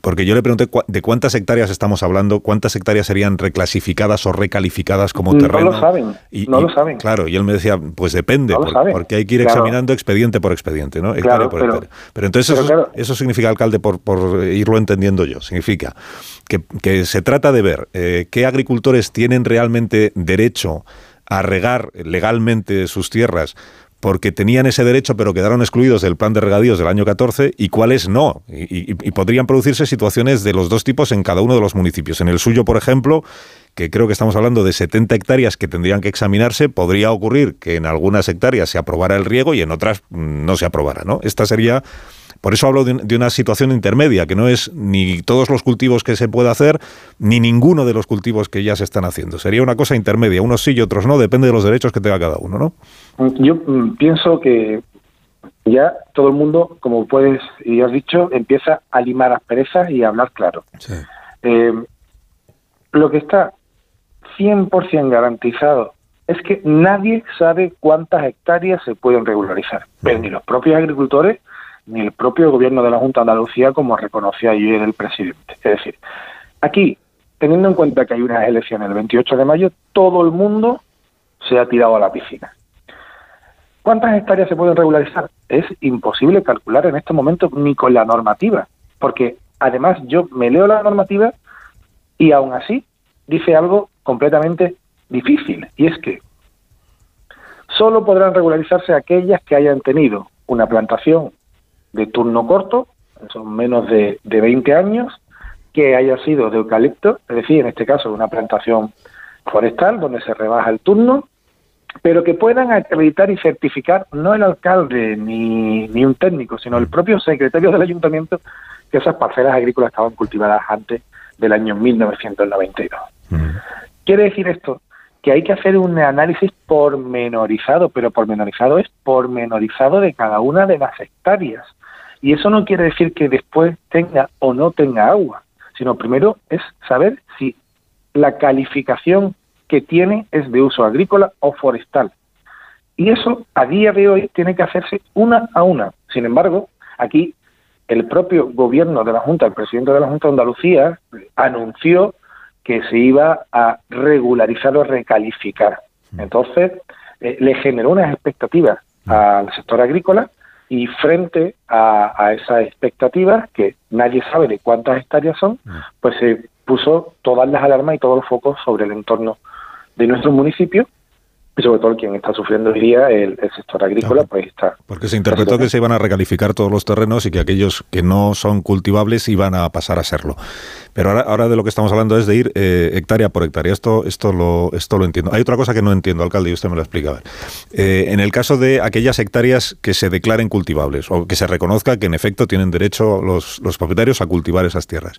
porque yo le pregunté de cuántas hectáreas estamos hablando, cuántas hectáreas serían reclasificadas o recalificadas como terreno. No lo saben, y, no lo saben. Claro, y él me decía, pues depende, porque hay que ir examinando expediente por expediente, ¿no? Hectárea por pero, Pero entonces eso, significa, alcalde, por, por, irlo entendiendo yo, significa que, que se trata de ver eh, qué agricultores tienen realmente derecho a regar legalmente sus tierras porque tenían ese derecho pero quedaron excluidos del plan de regadíos del año 14 y cuáles no. Y, podrían producirse situaciones de los dos tipos en cada uno de los municipios. En el suyo, por ejemplo, que creo que estamos hablando de 70 hectáreas que tendrían que examinarse, podría ocurrir que en algunas hectáreas se aprobara el riego y en otras mm, no se aprobara. ¿no? Esta sería por eso hablo de, una situación intermedia, que no es ni todos los cultivos que se puede hacer, ni ninguno de los cultivos que ya se están haciendo. Sería una cosa intermedia, unos sí y otros no, depende de los derechos que tenga cada uno, ¿no? Yo mm, pienso que ya todo el mundo, como puedes y has dicho, empieza a limar asperezas y a hablar claro. Eh, lo que está 100% garantizado es que nadie sabe cuántas hectáreas se pueden regularizar, pero ni los propios agricultores ni el propio gobierno de la Junta de Andalucía, como reconocía ayer el presidente. Es decir, aquí, teniendo en cuenta que hay unas elecciones el 28 de mayo, todo el mundo se ha tirado a la piscina. ¿Cuántas hectáreas se pueden regularizar? Es imposible calcular en este momento ni con la normativa, porque además yo me leo la normativa y aún así dice algo completamente difícil, y es que solo podrán regularizarse aquellas que hayan tenido una plantación de turno corto, son menos de, de 20 años, que haya sido de eucalipto, es decir, en este caso una plantación forestal donde se rebaja el turno, pero que puedan acreditar y certificar no el alcalde ni, ni un técnico, sino el propio secretario del ayuntamiento que esas parcelas agrícolas estaban cultivadas antes del año 1992. Quiere decir esto que hay que hacer un análisis pormenorizado, pero pormenorizado es pormenorizado de cada una de las hectáreas. Y eso no quiere decir que después tenga o no tenga agua, sino primero es saber si la calificación que tiene es de uso agrícola o forestal. Y eso a día de hoy tiene que hacerse una a una. Sin embargo, aquí el propio gobierno de la Junta, el presidente de la Junta de Andalucía, anunció que se iba a regularizar o recalificar. Mm. Entonces, eh, le generó unas expectativas al sector agrícola y frente a, a esas expectativas, que nadie sabe de cuántas hectáreas son, pues se puso todas las alarmas y todos los focos sobre el entorno de nuestro municipio y sobre todo quien está sufriendo hoy día el, el sector agrícola, pues está. Porque se interpretó que se iban a recalificar todos los terrenos y que aquellos que no son cultivables iban a pasar a serlo. Pero ahora, ahora de lo que estamos hablando es de ir eh, hectárea por hectárea. Esto, esto, lo, esto lo entiendo. Hay otra cosa que no entiendo, alcalde, y usted me lo explica. A ver. Eh, en el caso de aquellas hectáreas que se declaren cultivables o que se reconozca que en efecto tienen derecho los, los propietarios a cultivar esas tierras,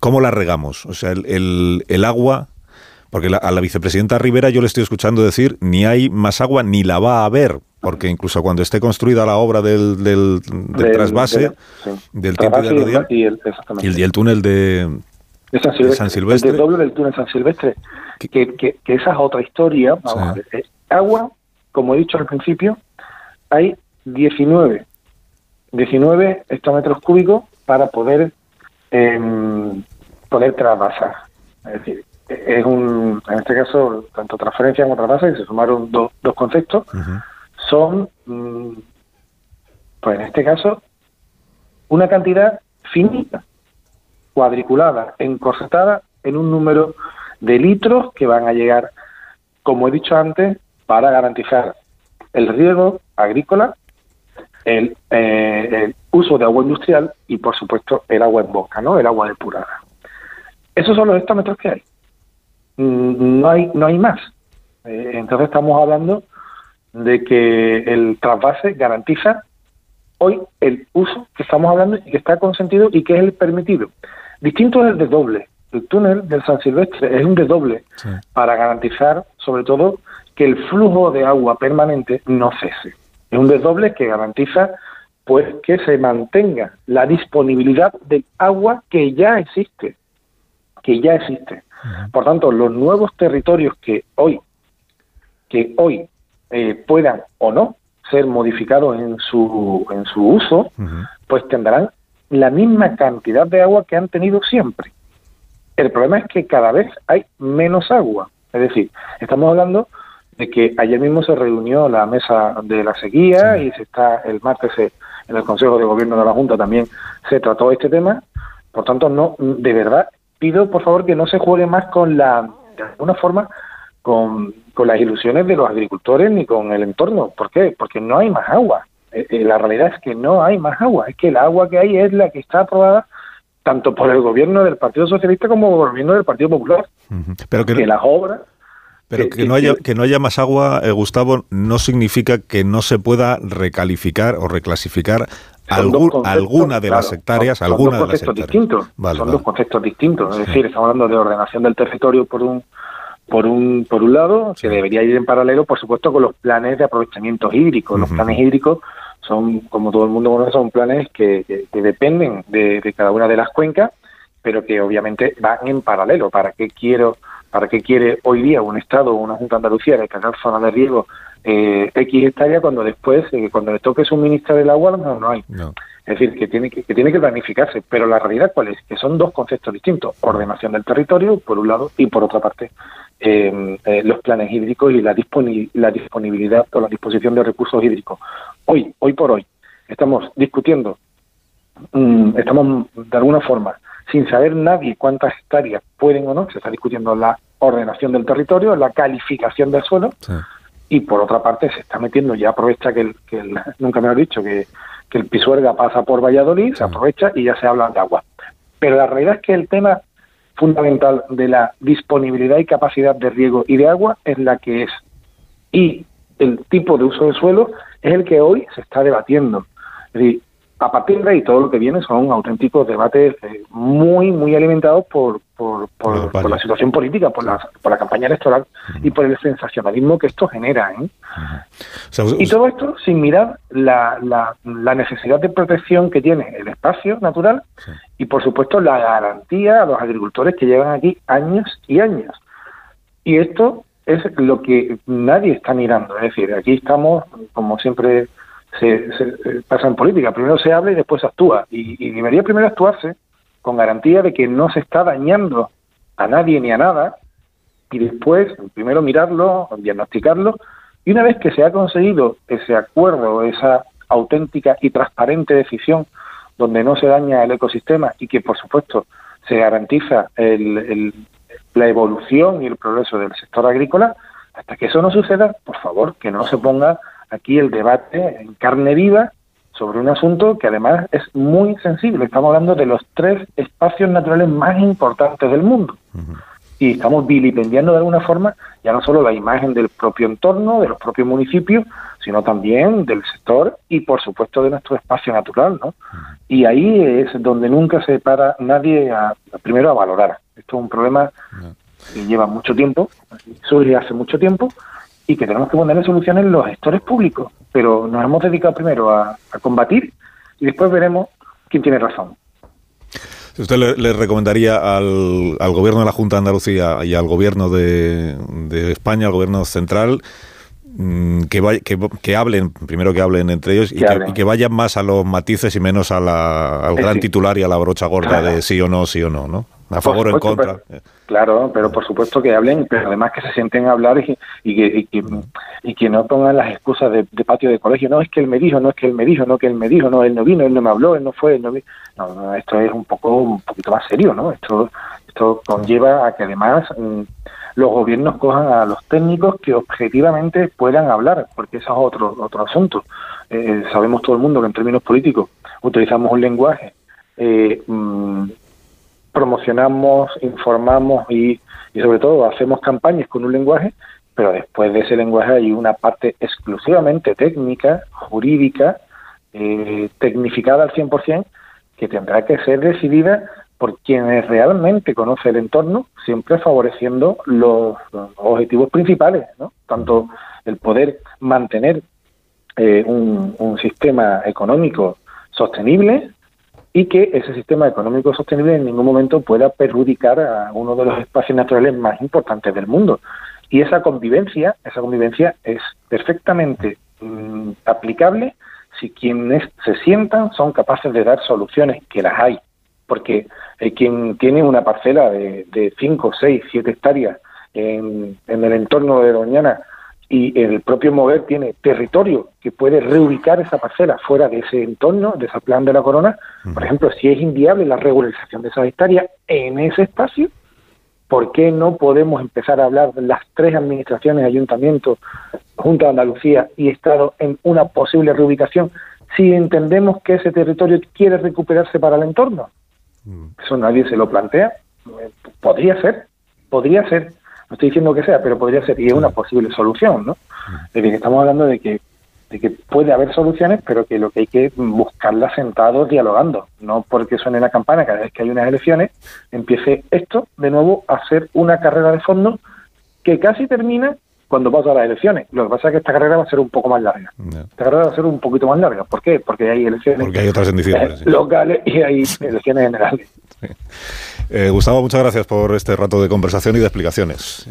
¿cómo las regamos? O sea, el, el, el agua porque la, a la vicepresidenta Rivera yo le estoy escuchando decir ni hay más agua ni la va a haber, porque incluso cuando esté construida la obra del, del, del, del trasvase, del, sí. del tiempo de y el, y, túnel de, de, San Silvestre, de, San Silvestre, el doble del túnel San Silvestre, que, que, que esa es otra historia. Vamos sí. a ver. Eh, agua, como he dicho al principio, hay 19, 19 hectómetros cúbicos para poder, eh, poder trasvasar. Es decir, es un, en este caso, tanto transferencia como trasvase, que se sumaron do, dos conceptos, uh -huh. son, mm, pues en este caso, una cantidad finita, cuadriculada, encorsetada en un número de litros que van a llegar, como he dicho antes, para garantizar el riego agrícola, el, eh, el uso de agua industrial y, por supuesto, el agua en boca, ¿no? El agua depurada. Esos son los hectómetros que hay no hay no hay más. Eh, entonces estamos hablando de que el trasvase garantiza hoy el uso que estamos hablando y que está consentido y que es el permitido. Distinto es el desdoble. El túnel del San Silvestre es un desdoble sí. para garantizar, sobre todo, que el flujo de agua permanente no cese. Es un desdoble que garantiza pues que se mantenga la disponibilidad del agua que ya existe, que ya existe. Por tanto, los nuevos territorios que hoy, que hoy eh, puedan o no ser modificados en su, en su uso, uh -huh. pues tendrán la misma cantidad de agua que han tenido siempre. El problema es que cada vez hay menos agua. Es decir, estamos hablando de que ayer mismo se reunió la mesa de la sequía sí. y se está el martes se, en el Consejo de Gobierno de la Junta también se trató este tema. Por tanto, no, de verdad pido por favor que no se juegue más con la, de alguna forma, con, con las ilusiones de los agricultores ni con el entorno. ¿Por qué? Porque no hay más agua. Eh, eh, la realidad es que no hay más agua. Es que el agua que hay es la que está aprobada tanto por el gobierno del Partido Socialista como por el gobierno del Partido Popular. Uh -huh. Pero que, que las obras pero que, que, no haya, que no haya más agua, eh, Gustavo, no significa que no se pueda recalificar o reclasificar algún, alguna de claro, las hectáreas, son, alguna son de las hectáreas. distintos. Vale, son vale. dos conceptos distintos. Es sí. decir, estamos hablando de ordenación del territorio por un por un por un lado, que debería ir en paralelo, por supuesto, con los planes de aprovechamiento hídrico. Uh -huh. Los planes hídricos son, como todo el mundo conoce, son planes que, que, que dependen de, de, cada una de las cuencas, pero que obviamente van en paralelo. ¿Para qué quiero, para qué quiere hoy día un Estado o una Junta de Andalucía declarar zona de riego eh, X hectárea cuando después, eh, cuando le toque suministrar el agua, no, no hay. No. Es decir, que tiene que, que, tiene que planificarse, pero la realidad cuál es, que son dos conceptos distintos, ordenación del territorio, por un lado, y por otra parte, eh, eh, los planes hídricos y la, disponi la disponibilidad o la disposición de recursos hídricos. Hoy, hoy por hoy, estamos discutiendo, um, estamos de alguna forma, sin saber nadie cuántas hectáreas pueden o no, se está discutiendo la ordenación del territorio, la calificación del suelo, sí y por otra parte se está metiendo, ya aprovecha que, el, que el, nunca me lo he dicho, que, que, el Pisuerga pasa por Valladolid, se aprovecha y ya se habla de agua. Pero la realidad es que el tema fundamental de la disponibilidad y capacidad de riego y de agua es la que es. Y el tipo de uso del suelo es el que hoy se está debatiendo. Es decir, a partir de ahí todo lo que viene son auténticos debates eh, muy, muy alimentados por, por, por, por, la situación política, por la, por la campaña electoral uh -huh. y por el sensacionalismo que esto genera. ¿eh? Uh -huh. o sea, y todo esto sin mirar la, la, la, necesidad de protección que tiene el espacio natural sí. y, por supuesto, la garantía a los agricultores que llevan aquí años y años. Y esto es lo que nadie está mirando. Es decir, aquí estamos, como siempre se, se, pasa en política. Primero se habla y después se actúa. Y, debería primero actuarse con garantía de que no se está dañando a nadie ni a nada. Y después, primero mirarlo, diagnosticarlo. Y una vez que se ha conseguido ese acuerdo, esa auténtica y transparente decisión donde no se daña el ecosistema y que, por supuesto, se garantiza la evolución y el progreso del sector agrícola, hasta que eso no suceda, por favor, que no se ponga aquí el debate en carne viva sobre un asunto que además es muy sensible. Estamos hablando de los tres espacios naturales más importantes del mundo. Y estamos vilipendiando de alguna forma ya no solo la imagen del propio entorno, de los propios municipios, sino también del sector y por supuesto de nuestro espacio natural. ¿no? Y ahí es donde nunca se para nadie a, primero a valorar. Esto es un problema que lleva mucho tiempo, surge hace mucho tiempo, y que tenemos que ponerle soluciones los gestores públicos. Pero nos hemos dedicado primero a, combatir y después veremos quién tiene razón. ¿Usted le, recomendaría al, gobierno de la Junta de Andalucía y al gobierno de, España, al gobierno central, mm, que, que, hablen, primero que hablen entre ellos y que, vayan más a los matices y menos a la, al gran titular y a la brocha gorda de sí o no, sí o no, ¿no? A favor o en contra. claro, pero por supuesto que hablen, pero además que se sienten a hablar y, y, que, y, que, no pongan las excusas de, patio de colegio. No, es que él me dijo, no es que él me dijo, no que él me dijo, no, él no vino, él no me habló, él no fue, él no vino. No, no, esto es un poco un poquito más serio, ¿no? Esto, esto conlleva a que además mm, los gobiernos cojan a los técnicos que objetivamente puedan hablar, porque eso es otro, otro asunto. Eh, sabemos todo el mundo que en términos políticos utilizamos un lenguaje eh, mm, promocionamos, informamos y, sobre todo hacemos campañas con un lenguaje, pero después de ese lenguaje hay una parte exclusivamente técnica, jurídica, eh, tecnificada al 100%, que tendrá que ser decidida por quienes realmente conoce el entorno, siempre favoreciendo los, objetivos principales, ¿no? tanto el poder mantener eh, un sistema económico sostenible, y que ese sistema económico sostenible en ningún momento pueda perjudicar a uno de los espacios naturales más importantes del mundo. Y esa convivencia, esa convivencia es perfectamente mm, aplicable si quienes se sientan son capaces de dar soluciones, que las hay, porque eh, quien tiene una parcela de 5, 6, 7 hectáreas en, en, el entorno de Doñana y el propio Mover tiene territorio que puede reubicar esa parcela fuera de ese entorno, de ese plan de la corona. Por ejemplo, si es inviable la regularización de esa hectáreas en ese espacio, ¿por qué no podemos empezar a hablar de las tres administraciones, ayuntamiento, Junta de Andalucía y Estado en una posible reubicación si entendemos que ese territorio quiere recuperarse para el entorno? Eso nadie se lo plantea. Podría ser, podría ser no estoy diciendo que sea, pero podría ser, y es una posible solución, ¿no? Es decir, estamos hablando de que, de que puede haber soluciones, pero que lo que hay que buscarlas sentados dialogando, no porque suene la campana cada vez que hay unas elecciones, empiece esto de nuevo a ser una carrera de fondo que casi termina cuando pasa a las elecciones. Lo que pasa es que esta carrera va a ser un poco más larga. Esta carrera va a ser un poquito más larga. ¿Por qué? Porque hay elecciones Porque hay otras *laughs* locales y hay elecciones generales. Eh, Gustavo, muchas gracias por este rato de conversación y de explicaciones.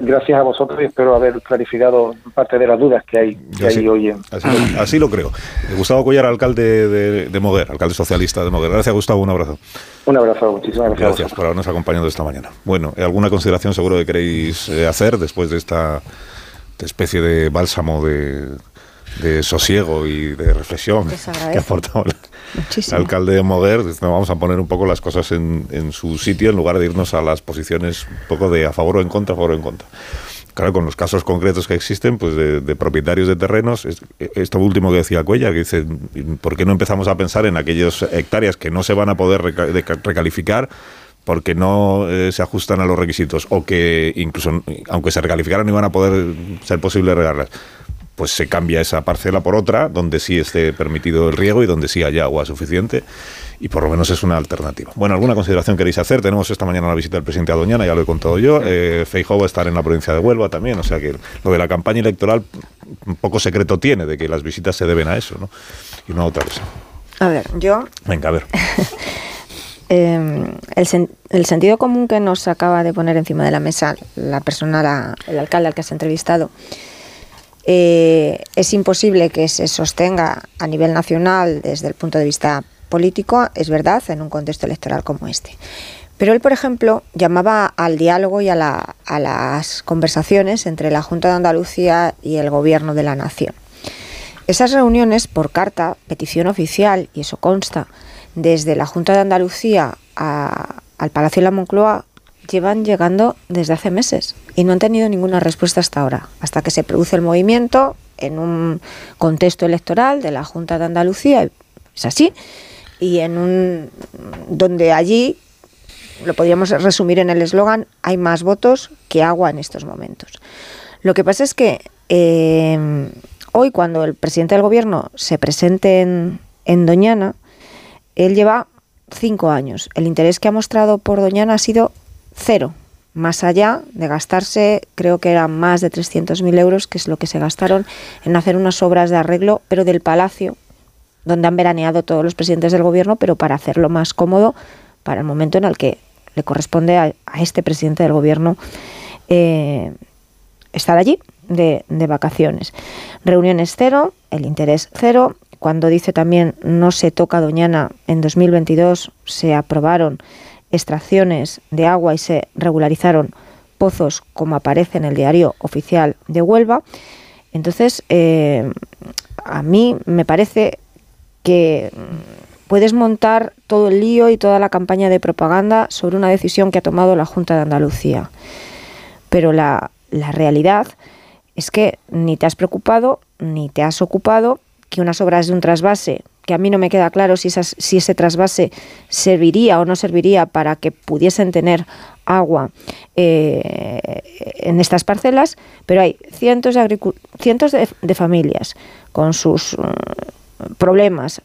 gracias a vosotros y espero haber clarificado parte de las dudas que hay, hoy en... Así, lo, creo. Eh, Gustavo Collar, alcalde de, de, Moguer, alcalde socialista de Moguer. Gracias, Gustavo. Un abrazo. Un abrazo, muchísimas gracias. Gracias por habernos acompañado esta mañana. Bueno, ¿alguna consideración seguro que queréis eh, hacer después de esta especie de bálsamo de, de sosiego y de reflexión que ha aportado el alcalde de Moguer. Vamos a poner un poco las cosas en, en, su sitio en lugar de irnos a las posiciones un poco de a favor o en contra, a favor o en contra. Claro, con los casos concretos que existen, pues de, propietarios de terrenos, esto último que decía Cuella, que dice, ¿por qué no empezamos a pensar en aquellas hectáreas que no se van a poder recalificar? porque no eh, se ajustan a los requisitos o que incluso aunque se recalificaran no iban a poder ser posible regarlas pues se cambia esa parcela por otra, donde sí esté permitido el riego y donde sí haya agua suficiente, y por lo menos es una alternativa. Bueno, ¿alguna consideración queréis hacer? Tenemos esta mañana la visita del presidente a Doñana, ya lo he contado yo, eh, Feijóo va a estar en la provincia de Huelva también, o sea que lo de la campaña electoral un poco secreto tiene, de que las visitas se deben a eso, ¿no? Y no a otra cosa. A ver, yo... Venga, a ver. *laughs* Em, el, el, sentido común que nos acaba de poner encima de la mesa la persona, el alcalde al que has entrevistado, eh, es imposible que se sostenga a nivel nacional desde el punto de vista político, es verdad, en un contexto electoral como este. Pero él, por ejemplo, llamaba al diálogo y a, las conversaciones entre la Junta de Andalucía y el Gobierno de la Nación. esas reuniones por carta, petición oficial, y eso consta, desde la Junta de Andalucía al Palacio de la Moncloa llevan llegando desde hace meses y no han tenido ninguna respuesta hasta ahora, hasta que se produce el movimiento en un contexto electoral de la Junta de Andalucía, es así, y en un donde allí lo podríamos resumir en el eslogan hay más votos que agua en estos momentos. Lo que pasa es que eh, hoy cuando el presidente del gobierno se presente en, Doñana, él lleva cinco años. El interés que ha mostrado por Doñana ha sido cero. Más allá de gastarse, creo que eran más de 300.000 euros, que es lo que se gastaron en hacer unas obras de arreglo, pero del palacio, donde han veraneado todos los presidentes del gobierno, pero para hacerlo más cómodo para el momento en el que le corresponde a, este presidente del gobierno eh, estar allí de, vacaciones. Reuniones cero, el interés cero. Cuando dice también no se toca Doñana, en 2022 se aprobaron extracciones de agua y se regularizaron pozos como aparece en el diario oficial de Huelva. Entonces, eh, a mí me parece que puedes montar todo el lío y toda la campaña de propaganda sobre una decisión que ha tomado la Junta de Andalucía. Pero la, la realidad es que ni te has preocupado ni te has ocupado que unas obras de un trasvase, que a mí no me queda claro si, si ese trasvase serviría o no serviría para que pudiesen tener agua eh, en estas parcelas, pero hay cientos de, cientos de, familias con sus mm, problemas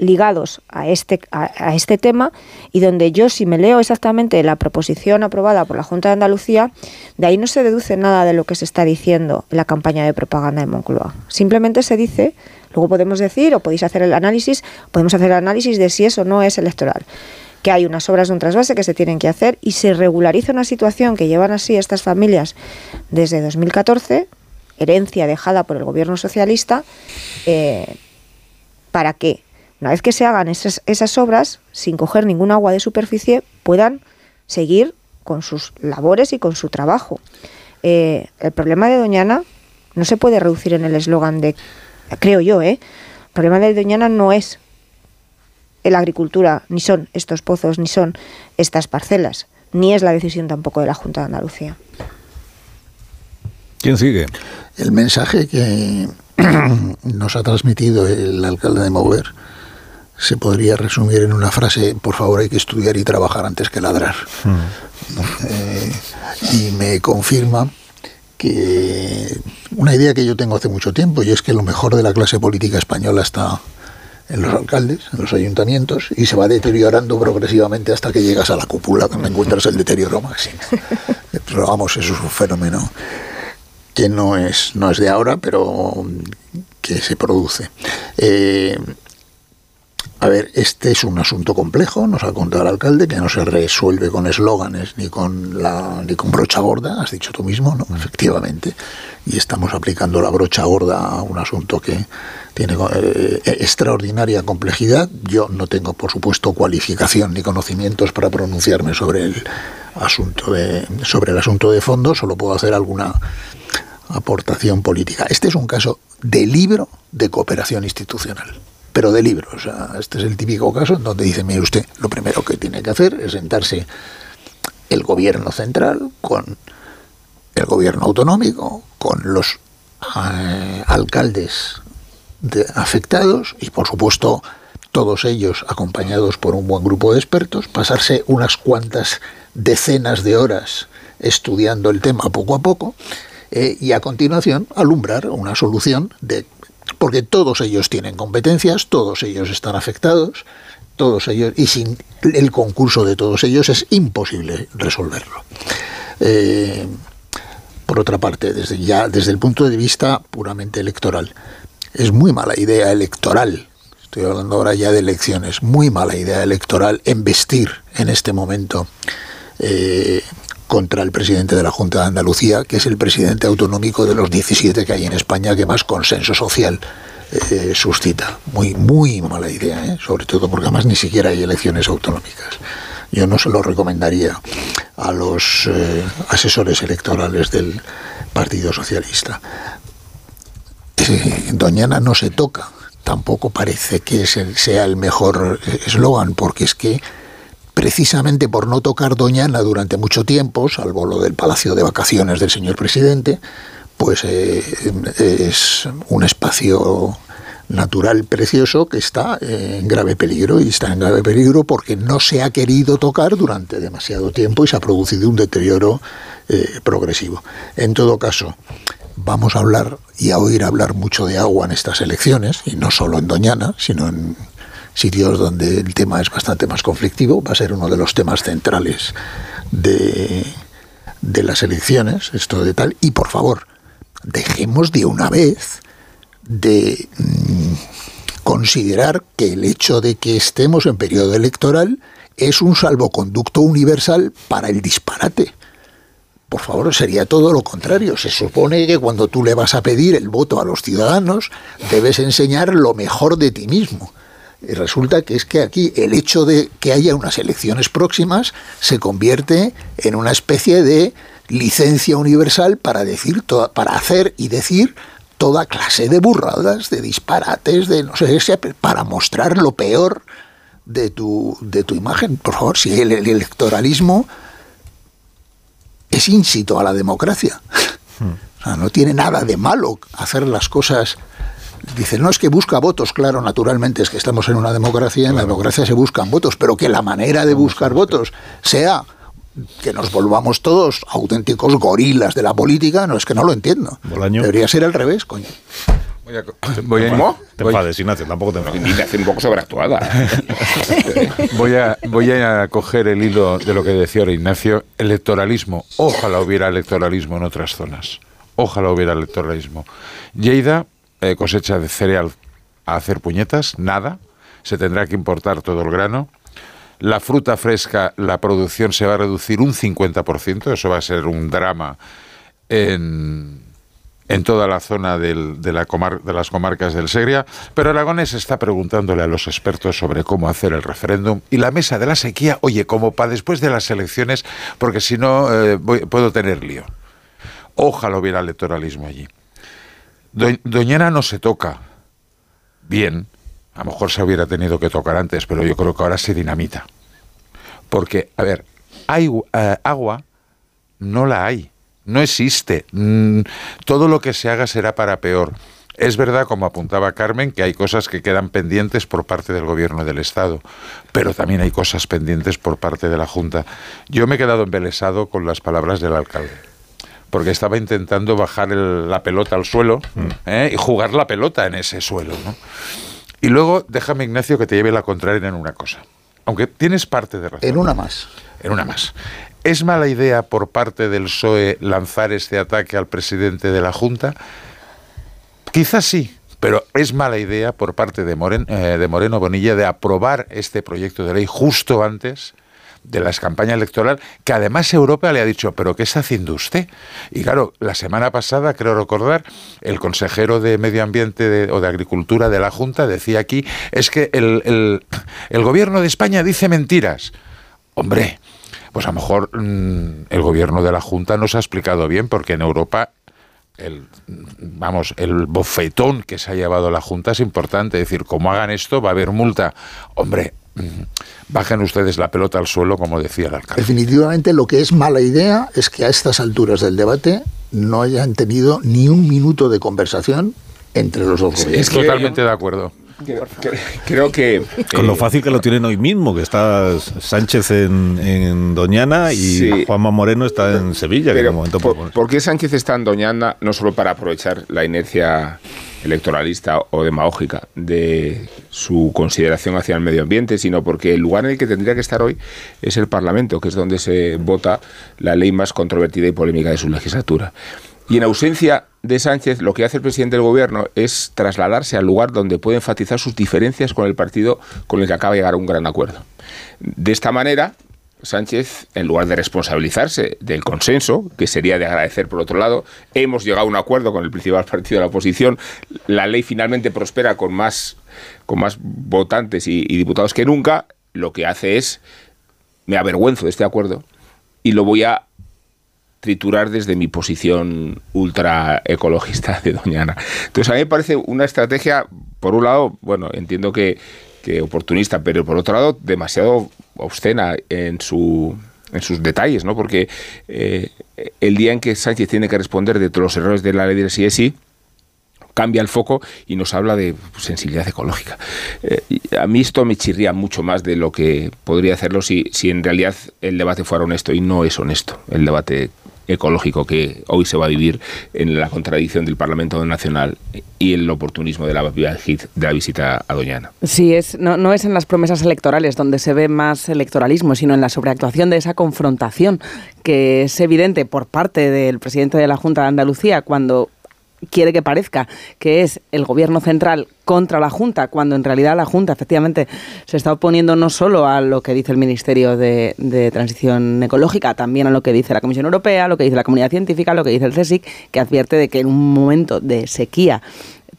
ligados a este, a, este tema y donde yo si me leo exactamente la proposición aprobada por la Junta de Andalucía, de ahí no se deduce nada de lo que se está diciendo en la campaña de propaganda de Moncloa. Simplemente se dice, luego podemos decir o podéis hacer el análisis, podemos hacer el análisis de si eso no es electoral que hay unas obras de un trasvase que se tienen que hacer y se regulariza una situación que llevan así estas familias desde 2014, herencia dejada por el gobierno socialista, eh, para que una vez que se hagan esas, esas obras, sin coger ningún agua de superficie, puedan seguir con sus labores y con su trabajo. Eh, el problema de Doñana no se puede reducir en el eslogan de, creo yo, ¿eh? El problema de Doñana no es la agricultura, ni son estos pozos, ni son estas parcelas, ni es la decisión tampoco de la Junta de Andalucía. ¿Quién sigue? El mensaje que *clears throat* nos ha transmitido el alcalde de Mover se podría resumir en una frase, por favor hay que estudiar y trabajar antes que ladrar. Hmm. Eh, y me confirma que una idea que yo tengo hace mucho tiempo, y es que lo mejor de la clase política española está en los alcaldes, en los ayuntamientos, y se va deteriorando progresivamente hasta que llegas a la cúpula, donde encuentras el deterioro máximo. *laughs* Pero vamos, eso es un fenómeno que no es, no es de ahora, pero que se produce. Eh, a ver, este es un asunto complejo, nos ha contado el alcalde, que no se resuelve con eslóganes ni con la ni con brocha gorda, has dicho tú mismo, ¿no? Efectivamente. Y estamos aplicando la brocha gorda a un asunto que tiene eh, extraordinaria complejidad. Yo no tengo, por supuesto, cualificación ni conocimientos para pronunciarme sobre el asunto de sobre el asunto de fondo, solo puedo hacer alguna aportación política. Este es un caso de libro de cooperación institucional pero de libros. este es el típico caso en donde dice, mire usted, lo primero que tiene que hacer es sentarse el gobierno central con el gobierno autonómico, con los eh, alcaldes afectados y por supuesto todos ellos acompañados por un buen grupo de expertos, pasarse unas cuantas decenas de horas estudiando el tema poco a poco eh, y a continuación alumbrar una solución de porque todos ellos tienen competencias, todos ellos están afectados, todos ellos, y sin el concurso de todos ellos es imposible resolverlo. Eh, por otra parte, desde ya desde el punto de vista puramente electoral, es muy mala idea electoral. Estoy hablando ahora ya de elecciones. Muy mala idea electoral investir en este momento eh, contra el presidente de la Junta de Andalucía, que es el presidente autonómico de los 17 que hay en España que más consenso social eh, suscita. Muy, muy mala idea, ¿eh? sobre todo porque además ni siquiera hay elecciones autonómicas. Yo no se lo recomendaría a los eh, asesores electorales del Partido Socialista. Eh, Doñana no se toca. Tampoco parece que sea el mejor eh, eslogan, porque es que precisamente por no tocar Doñana durante mucho tiempo, salvo lo del Palacio de Vacaciones del señor presidente, pues eh, es un espacio natural precioso que está en grave peligro y está en grave peligro porque no se ha querido tocar durante demasiado tiempo y se ha producido un deterioro eh, progresivo. En todo caso, vamos a hablar y a oír hablar mucho de agua en estas elecciones, y no solo en Doñana, sino en sitios donde el tema es bastante más conflictivo, va a ser uno de los temas centrales de, de las elecciones, esto de tal, y por favor, dejemos de una vez de mm, considerar que el hecho de que estemos en periodo electoral es un salvoconducto universal para el disparate. Por favor, sería todo lo contrario. Se supone que cuando tú le vas a pedir el voto a los ciudadanos, debes enseñar lo mejor de ti mismo. Resulta que es que aquí el hecho de que haya unas elecciones próximas se convierte en una especie de licencia universal para decir para hacer y decir toda clase de burradas, de disparates, de no sé, para mostrar lo peor de tu, de tu imagen. Por favor, si el, electoralismo es íncito a la democracia. no tiene nada de malo hacer las cosas. Dice, no es que busca votos, claro, naturalmente es que estamos en una democracia, en la democracia se buscan votos, pero que la manera de buscar votos sea que nos volvamos todos auténticos gorilas de la política, no es que no lo entiendo. Debería ser al revés, coño. Voy a, ¿Cómo? Te enfades, Ignacio, tampoco te enfades. un poco sobreactuada. *laughs* voy, a, voy a coger el hilo de lo que decía ahora Ignacio. Electoralismo. Ojalá hubiera electoralismo en otras zonas. Ojalá hubiera electoralismo. Lleida, eh, cosecha de cereal a hacer puñetas, nada. Se tendrá que importar todo el grano. La fruta fresca, la producción se va a reducir un 50%, eso va a ser un drama en, en toda la zona de, la de las comarcas del Segria, pero Aragones está preguntándole a los expertos sobre cómo hacer el referéndum y la mesa de la sequía, oye, como para después de las elecciones, porque si no eh, puedo tener lío. Ojalá hubiera electoralismo allí. Doñana no se toca. Bien, a lo mejor se hubiera tenido que tocar antes, pero yo creo que ahora se dinamita. Porque, a ver, hay, eh, agua no la hay, no existe. Mm, todo lo que se haga será para peor. Es verdad, como apuntaba Carmen, que hay cosas que quedan pendientes por parte del gobierno del Estado, pero también hay cosas pendientes por parte de la Junta. Yo me he quedado embelesado con las palabras del alcalde, porque estaba intentando bajar la pelota al suelo mm. ¿eh? y jugar la pelota en ese suelo. ¿no? Y luego déjame, Ignacio, que te lleve la contraria en una cosa. Aunque tienes parte de razón. En una más. En una más. ¿Es mala idea por parte del PSOE lanzar este ataque al presidente de la Junta? Quizás sí, pero es mala idea por parte de, eh, de Moreno Bonilla de aprobar este proyecto de ley justo antes de la campaña electoral, que además Europa le ha dicho, pero ¿qué está haciendo usted? Y claro, la semana pasada, creo recordar, el consejero de Medio Ambiente o de Agricultura de la Junta decía aquí, es que el, el, gobierno de España dice mentiras. Hombre, pues a lo mejor mm, el gobierno de la Junta no se ha explicado bien, porque en Europa el, vamos, el bofetón que se ha llevado la Junta es importante. Es decir, como hagan esto, va a haber multa. Hombre, bajen ustedes la pelota al suelo, como decía el alcalde. Definitivamente lo que es mala idea es que a estas alturas del debate no hayan tenido ni un minuto de conversación entre los dos gobiernos. Es totalmente de acuerdo. Creo, que... Con lo fácil que lo tienen hoy mismo, que está Sánchez en, Doñana y Juanma Moreno está en Sevilla. por, qué Sánchez está en Doñana? No solo para aprovechar la inercia electoralista o demagógica de su consideración hacia el medio ambiente, sino porque el lugar en el que tendría que estar hoy es el Parlamento, que es donde se vota la ley más controvertida y polémica de su legislatura. Y en ausencia de Sánchez, lo que hace el presidente del gobierno es trasladarse al lugar donde puede enfatizar sus diferencias con el partido con el que acaba de llegar a un gran acuerdo. De esta manera, Sánchez, en lugar de responsabilizarse del consenso, que sería de agradecer por otro lado, hemos llegado a un acuerdo con el principal partido de la oposición, la ley finalmente prospera con más, con más votantes y, diputados que nunca, lo que hace es, me avergüenzo de este acuerdo y lo voy a triturar desde mi posición ultra ecologista de Doñana. Entonces a mí me parece una estrategia, por un lado, bueno, entiendo que, que oportunista, pero por otro lado demasiado obscena en su en sus detalles, ¿no? Porque eh, el día en que Sánchez tiene que responder de todos los errores de la ley del sí cambia el foco y nos habla de sensibilidad ecológica. Eh, a mí esto me chirría mucho más de lo que podría hacerlo si, si en realidad el debate fuera honesto y no es honesto el debate ecológico que hoy se va a vivir en la contradicción del Parlamento Nacional y el oportunismo de la, de la visita a Doñana. Sí, es, no, no es en las promesas electorales donde se ve más electoralismo, sino en la sobreactuación de esa confrontación que es evidente por parte del presidente de la Junta de Andalucía cuando quiere que parezca que es el gobierno central contra la Junta, cuando en realidad la Junta efectivamente se está oponiendo no solo a lo que dice el Ministerio de, Transición Ecológica, también a lo que dice la Comisión Europea, lo que dice la comunidad científica, lo que dice el CSIC, que advierte de que en un momento de sequía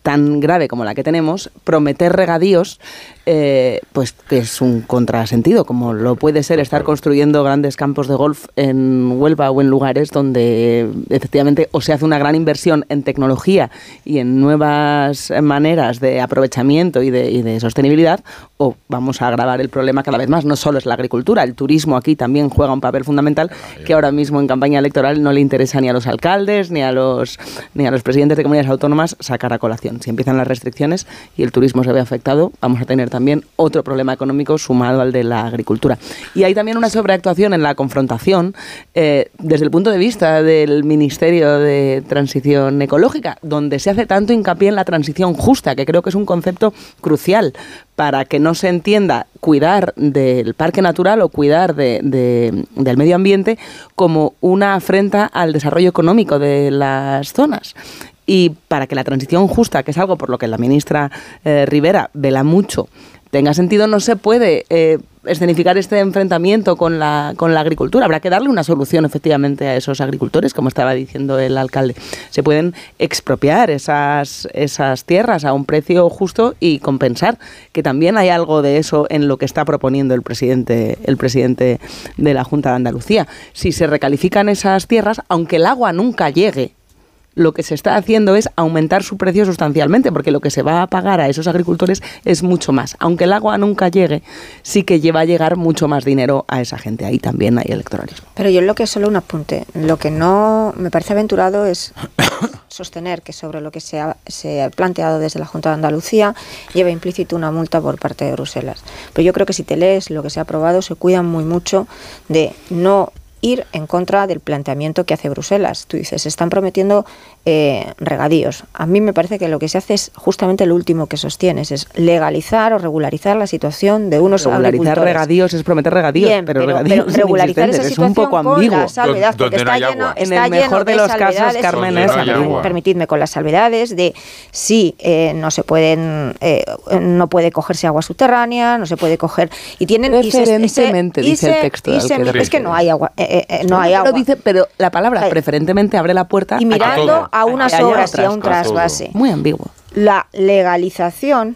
tan grave como la que tenemos, prometer regadíos eh, pues que es un contrasentido, como lo puede ser estar construyendo grandes campos de golf en Huelva o en lugares donde efectivamente o se hace una gran inversión en tecnología y en nuevas maneras de aprovechamiento y de, y de sostenibilidad, o vamos a agravar el problema cada vez más. No solo es la agricultura, el turismo aquí también juega un papel fundamental que ahora mismo en campaña electoral no le interesa ni a los alcaldes ni a los ni a los presidentes de comunidades autónomas sacar a colación. Si empiezan las restricciones y el turismo se ve afectado, vamos a tener también otro problema económico sumado al de la agricultura. Y hay también una sobreactuación en la confrontación eh, desde el punto de vista del Ministerio de Transición Ecológica, donde se hace tanto hincapié en la transición justa, que creo que es un concepto crucial para que no se entienda cuidar del parque natural o cuidar del medio ambiente como una afrenta al desarrollo económico de las zonas y para que la transición justa, que es algo por lo que la ministra eh, Rivera vela mucho, tenga sentido, no se puede eh, escenificar este enfrentamiento con la, con la agricultura. Habrá que darle una solución efectivamente a esos agricultores, como estaba diciendo el alcalde. Se pueden expropiar esas, esas tierras a un precio justo y compensar, que también hay algo de eso en lo que está proponiendo el presidente, el presidente de la Junta de Andalucía. Si se recalifican esas tierras, aunque el agua nunca llegue lo que se está haciendo es aumentar su precio sustancialmente, porque lo que se va a pagar a esos agricultores es mucho más. Aunque el agua nunca llegue, sí que lleva a llegar mucho más dinero a esa gente. Ahí también hay electoralismo. Pero yo lo que es solo un apunte. Lo que no me parece aventurado es *coughs* sostener que sobre lo que se ha, se ha planteado desde la Junta de Andalucía lleva implícito una multa por parte de Bruselas. Pero yo creo que si te lees lo que se ha aprobado, se cuidan muy mucho de no ir en contra del planteamiento que hace Bruselas. Tú dices, están prometiendo eh, regadíos. A mí me parece que lo que se hace es justamente lo último que sostienes, es legalizar o regularizar la situación de unos regularizar regadíos es prometer regadíos, pero, regadíos regularizar esa situación es un poco ambiguo. salvedad, porque está lleno, en el mejor de, los casos, Carmen, es Permitidme con las salvedades de si eh, no se pueden, eh, no puede cogerse agua subterránea, no se puede coger y tienen preferentemente dice el texto. es que no hay agua eh, eh, no hay agua. Dice, pero la palabra preferentemente abre la puerta y mirando a, unas obras y a un trasvase. Muy ambiguo. La legalización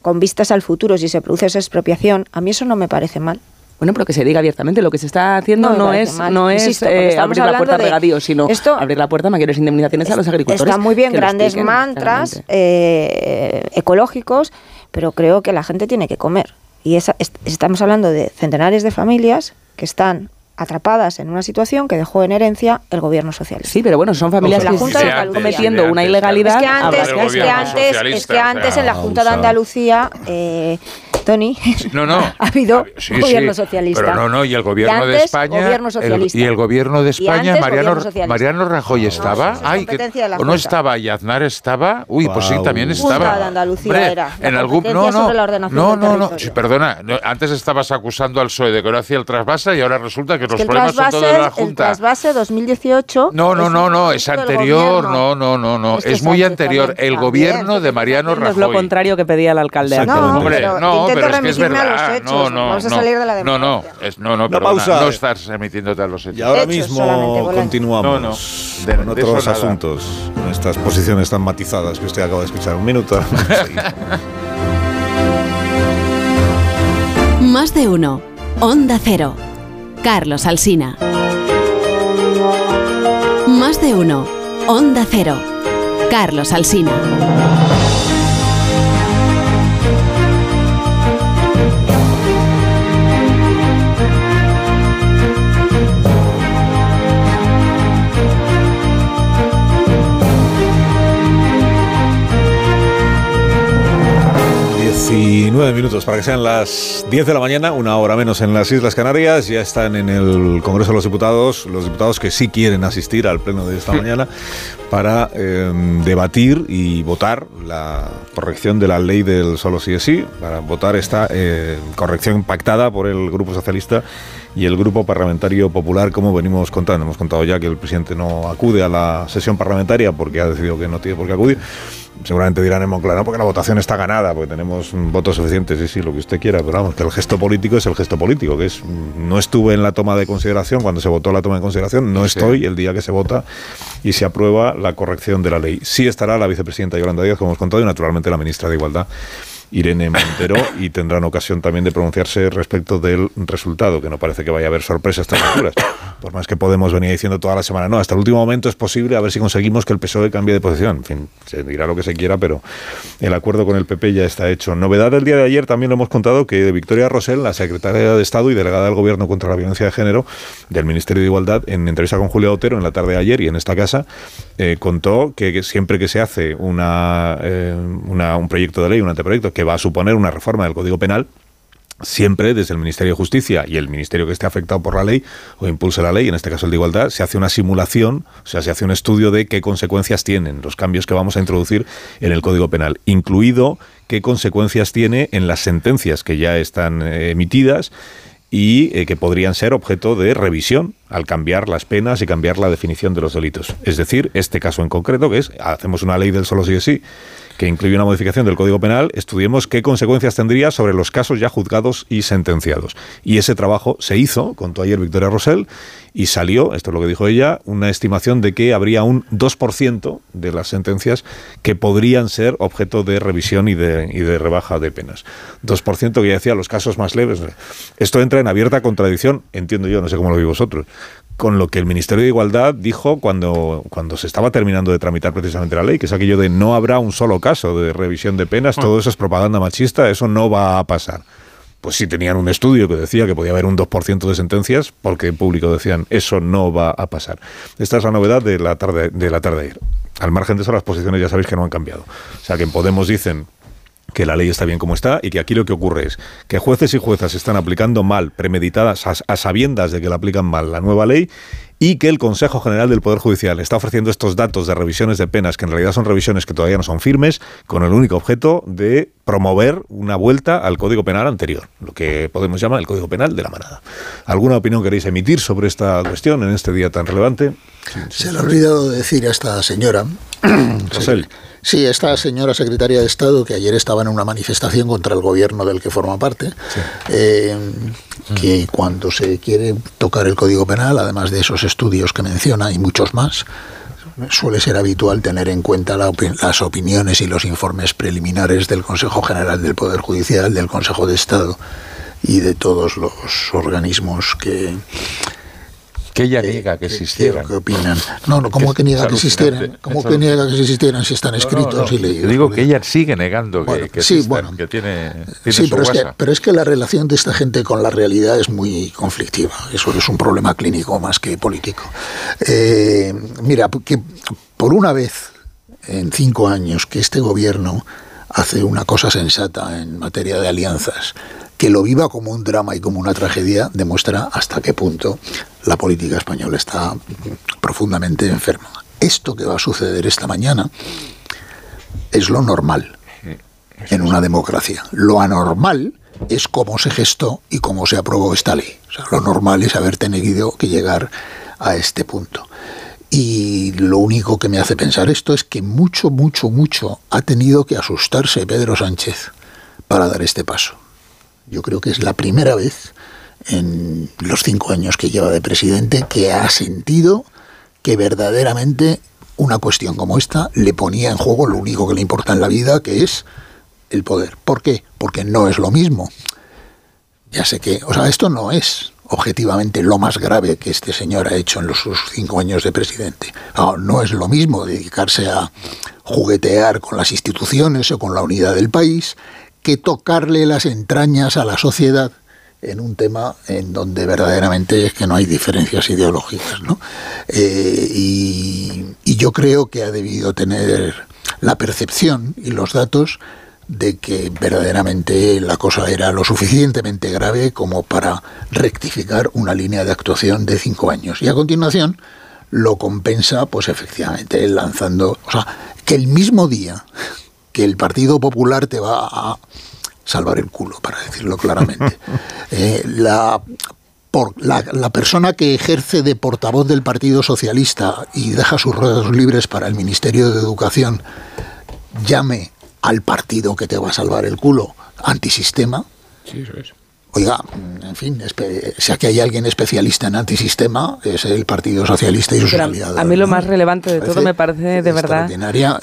con vistas al futuro, si se produce esa expropiación, a mí eso no me parece mal. Bueno, pero que se diga abiertamente. Lo que se está haciendo no, es, no es eh, abrir la puerta a regadíos, sino abrir la puerta a mayores indemnizaciones a los agricultores. Están muy bien grandes mantras ecológicos, pero creo que la gente tiene que comer. Y esa, estamos hablando de centenares de familias que están atrapadas en una situación que dejó en herencia el gobierno socialista. Sí, pero bueno, son familias que están cometiendo una ilegalidad. Es que antes, es que antes, es que antes en la Junta de Andalucía eh, Tony, *laughs* no, no, *laughs* ha habido gobierno socialista. Pero no, no, y el gobierno de España. y el gobierno de España, Mariano, Mariano Rajoy estaba. Ay, ¿O no estaba? ¿Y Aznar estaba? Uy, pues sí, también estaba. de Andalucía era. En algún, no, no, no, no, no, sí, perdona. antes estabas acusando al PSOE de que no hacía el trasvase y ahora resulta que los problemas son todos de la Junta. El trasvase 2018. No, no, no, no, es anterior. No, no, no, no. Es muy anterior. El gobierno de Mariano Rajoy. Es lo contrario que pedía el alcalde. No, hombre, no pero es que es verdad. Hechos. No, no, Vamos a salir de la no, no, es, no, no, perdona, pausa. no estás emitiéndote a los hechos. Y ahora mismo continuamos no, no. De, con otros asuntos, con estas posiciones tan matizadas que usted acaba de escuchar. Un minuto. *laughs* Más de uno. Onda Cero. Carlos Alsina. Más de uno. Onda Cero. Carlos Alsina. Nueve minutos para que sean las 10 de la mañana, una hora menos en las Islas Canarias. Ya están en el Congreso de los Diputados, los diputados que sí quieren asistir al pleno de esta *laughs* mañana para em, debatir y votar la corrección de la ley del solo sí es sí, para votar esta eh, corrección pactada por el Grupo Socialista y el Grupo Parlamentario Popular, como venimos contando. Hemos contado ya que el presidente no acude a la sesión parlamentaria porque ha decidido que no tiene por qué acudir seguramente dirán en Moncloa, no, porque la votación está ganada, porque tenemos votos suficientes, sí, sí, lo que usted quiera, pero vamos, que el gesto político es el gesto político, que es, no estuve en la toma de consideración, cuando se votó la toma de consideración, no estoy el día que se vota y se aprueba la corrección de la ley. Sí estará la vicepresidenta Yolanda Díaz, como hemos contado, y naturalmente la ministra de Igualdad, Irene Montero y tendrán ocasión también de pronunciarse respecto del resultado, que no parece que vaya a haber sorpresa a estas alturas. Por más que Podemos venir diciendo toda la semana, no, hasta el último momento es posible a ver si conseguimos que el PSOE cambie de posición. En fin, se dirá lo que se quiera, pero el acuerdo con el PP ya está hecho. Novedad del día de ayer también lo hemos contado que Victoria Rosell, la secretaria de Estado y delegada del Gobierno contra la Violencia de Género del Ministerio de Igualdad, en entrevista con Julio Otero en la tarde de ayer y en esta casa, eh, contó que, siempre que se hace eh, una, un proyecto de ley, un anteproyecto, que va a suponer una reforma del Código Penal, siempre desde el Ministerio de Justicia y el ministerio que esté afectado por la ley o impulse la ley, en este caso el de igualdad, se hace una simulación, o sea, se hace un estudio de qué consecuencias tienen los cambios que vamos a introducir en el Código Penal, incluido qué consecuencias tiene en las sentencias que ya están eh, emitidas y eh, que podrían ser objeto de revisión al cambiar las penas y cambiar la definición de los delitos. Es decir, este caso en concreto, que es, hacemos una ley del solo sí es sí, que incluye una modificación del Código Penal, estudiemos qué consecuencias tendría sobre los casos ya juzgados y sentenciados. Y ese trabajo se hizo, contó ayer Victoria Rosell, y salió, esto es lo que dijo ella, una estimación de que habría un 2% de las sentencias que podrían ser objeto de revisión y de, y de rebaja de penas. 2% que ya decía los casos más leves. Esto entra en abierta contradicción, entiendo yo, no sé cómo lo veis vosotros, con lo que el Ministerio de Igualdad dijo cuando, cuando se estaba terminando de tramitar precisamente la ley, que es aquello de no habrá un solo caso de revisión de penas, todo eso es propaganda machista, eso no va a pasar. Pues sí tenían un estudio que decía que podía haber un 2% de sentencias, porque en público decían eso no va a pasar. Esta es la novedad de la tarde de la tarde. Al margen de eso, las posiciones ya sabéis que no han cambiado. O sea, que en Podemos dicen que la ley está bien como está y que aquí lo que ocurre es que jueces y juezas están aplicando mal, premeditadas, a, sabiendas de que la aplican mal la nueva ley y que el Consejo General del Poder Judicial está ofreciendo estos datos de revisiones de penas, que en realidad son revisiones que todavía no son firmes, con el único objeto de promover una vuelta al Código Penal anterior, lo que podemos llamar el Código Penal de la manada. ¿Alguna opinión queréis emitir sobre esta cuestión en este día tan relevante? Se le ha olvidado decir a esta señora, *coughs* Rosel, Sí, esta señora secretaria de Estado, que ayer estaba en una manifestación contra el gobierno del que forma parte, eh, que cuando se quiere tocar el Código Penal, además de esos estudios que menciona y muchos más, suele ser habitual tener en cuenta las opiniones y los informes preliminares del Consejo General del Poder Judicial, del Consejo de Estado y de todos los organismos que que ella niega que existieran. ¿Qué, opinan? No, no, ¿cómo que niega que existieran? ¿Cómo que niega que existieran si están escritos y leídos? digo que ella sigue negando que, que, sí, bueno, que tiene, sí, pero, es que, pero es que la relación de esta gente con la realidad es muy conflictiva. Eso es un problema clínico más que político. Eh, mira, que por una vez en cinco años que este gobierno hace una cosa sensata en materia de alianzas, que lo viva como un drama y como una tragedia demuestra hasta qué punto la política española está profundamente enferma. Esto que va a suceder esta mañana es lo normal en una democracia. Lo anormal es cómo se gestó y cómo se aprobó esta ley. lo normal es haber tenido que llegar a este punto. Y lo único que me hace pensar esto es que mucho, mucho, mucho ha tenido que asustarse Pedro Sánchez para dar este paso. Yo creo que es la primera vez en los cinco años que lleva de presidente que ha sentido que verdaderamente una cuestión como esta le ponía en juego lo único que le importa en la vida, que es el poder. ¿Por qué? Porque no es lo mismo. Ya sé que, o sea, esto no es objetivamente lo más grave que este señor ha hecho en los sus cinco años de presidente. Ahora, no es lo mismo dedicarse a juguetear con las instituciones o con la unidad del país que tocarle las entrañas a la sociedad en un tema en donde verdaderamente es que no hay diferencias ideológicas. ¿no? Eh, y, y yo creo que ha debido tener la percepción y los datos de que verdaderamente la cosa era lo suficientemente grave como para rectificar una línea de actuación de cinco años. Y a continuación lo compensa, pues efectivamente, lanzando, o sea, que el mismo día que el Partido Popular te va a salvar el culo, para decirlo claramente, *laughs* eh, la por la, la, persona que ejerce de portavoz del Partido Socialista y deja sus ruedas libres para el Ministerio de Educación llame al partido que te va a salvar el culo antisistema. Sí, eso es. Oiga, en fin, si aquí hay alguien especialista en antisistema, es el Partido Socialista y sus Pero aliados. A mí lo más relevante de todo me parece de verdad.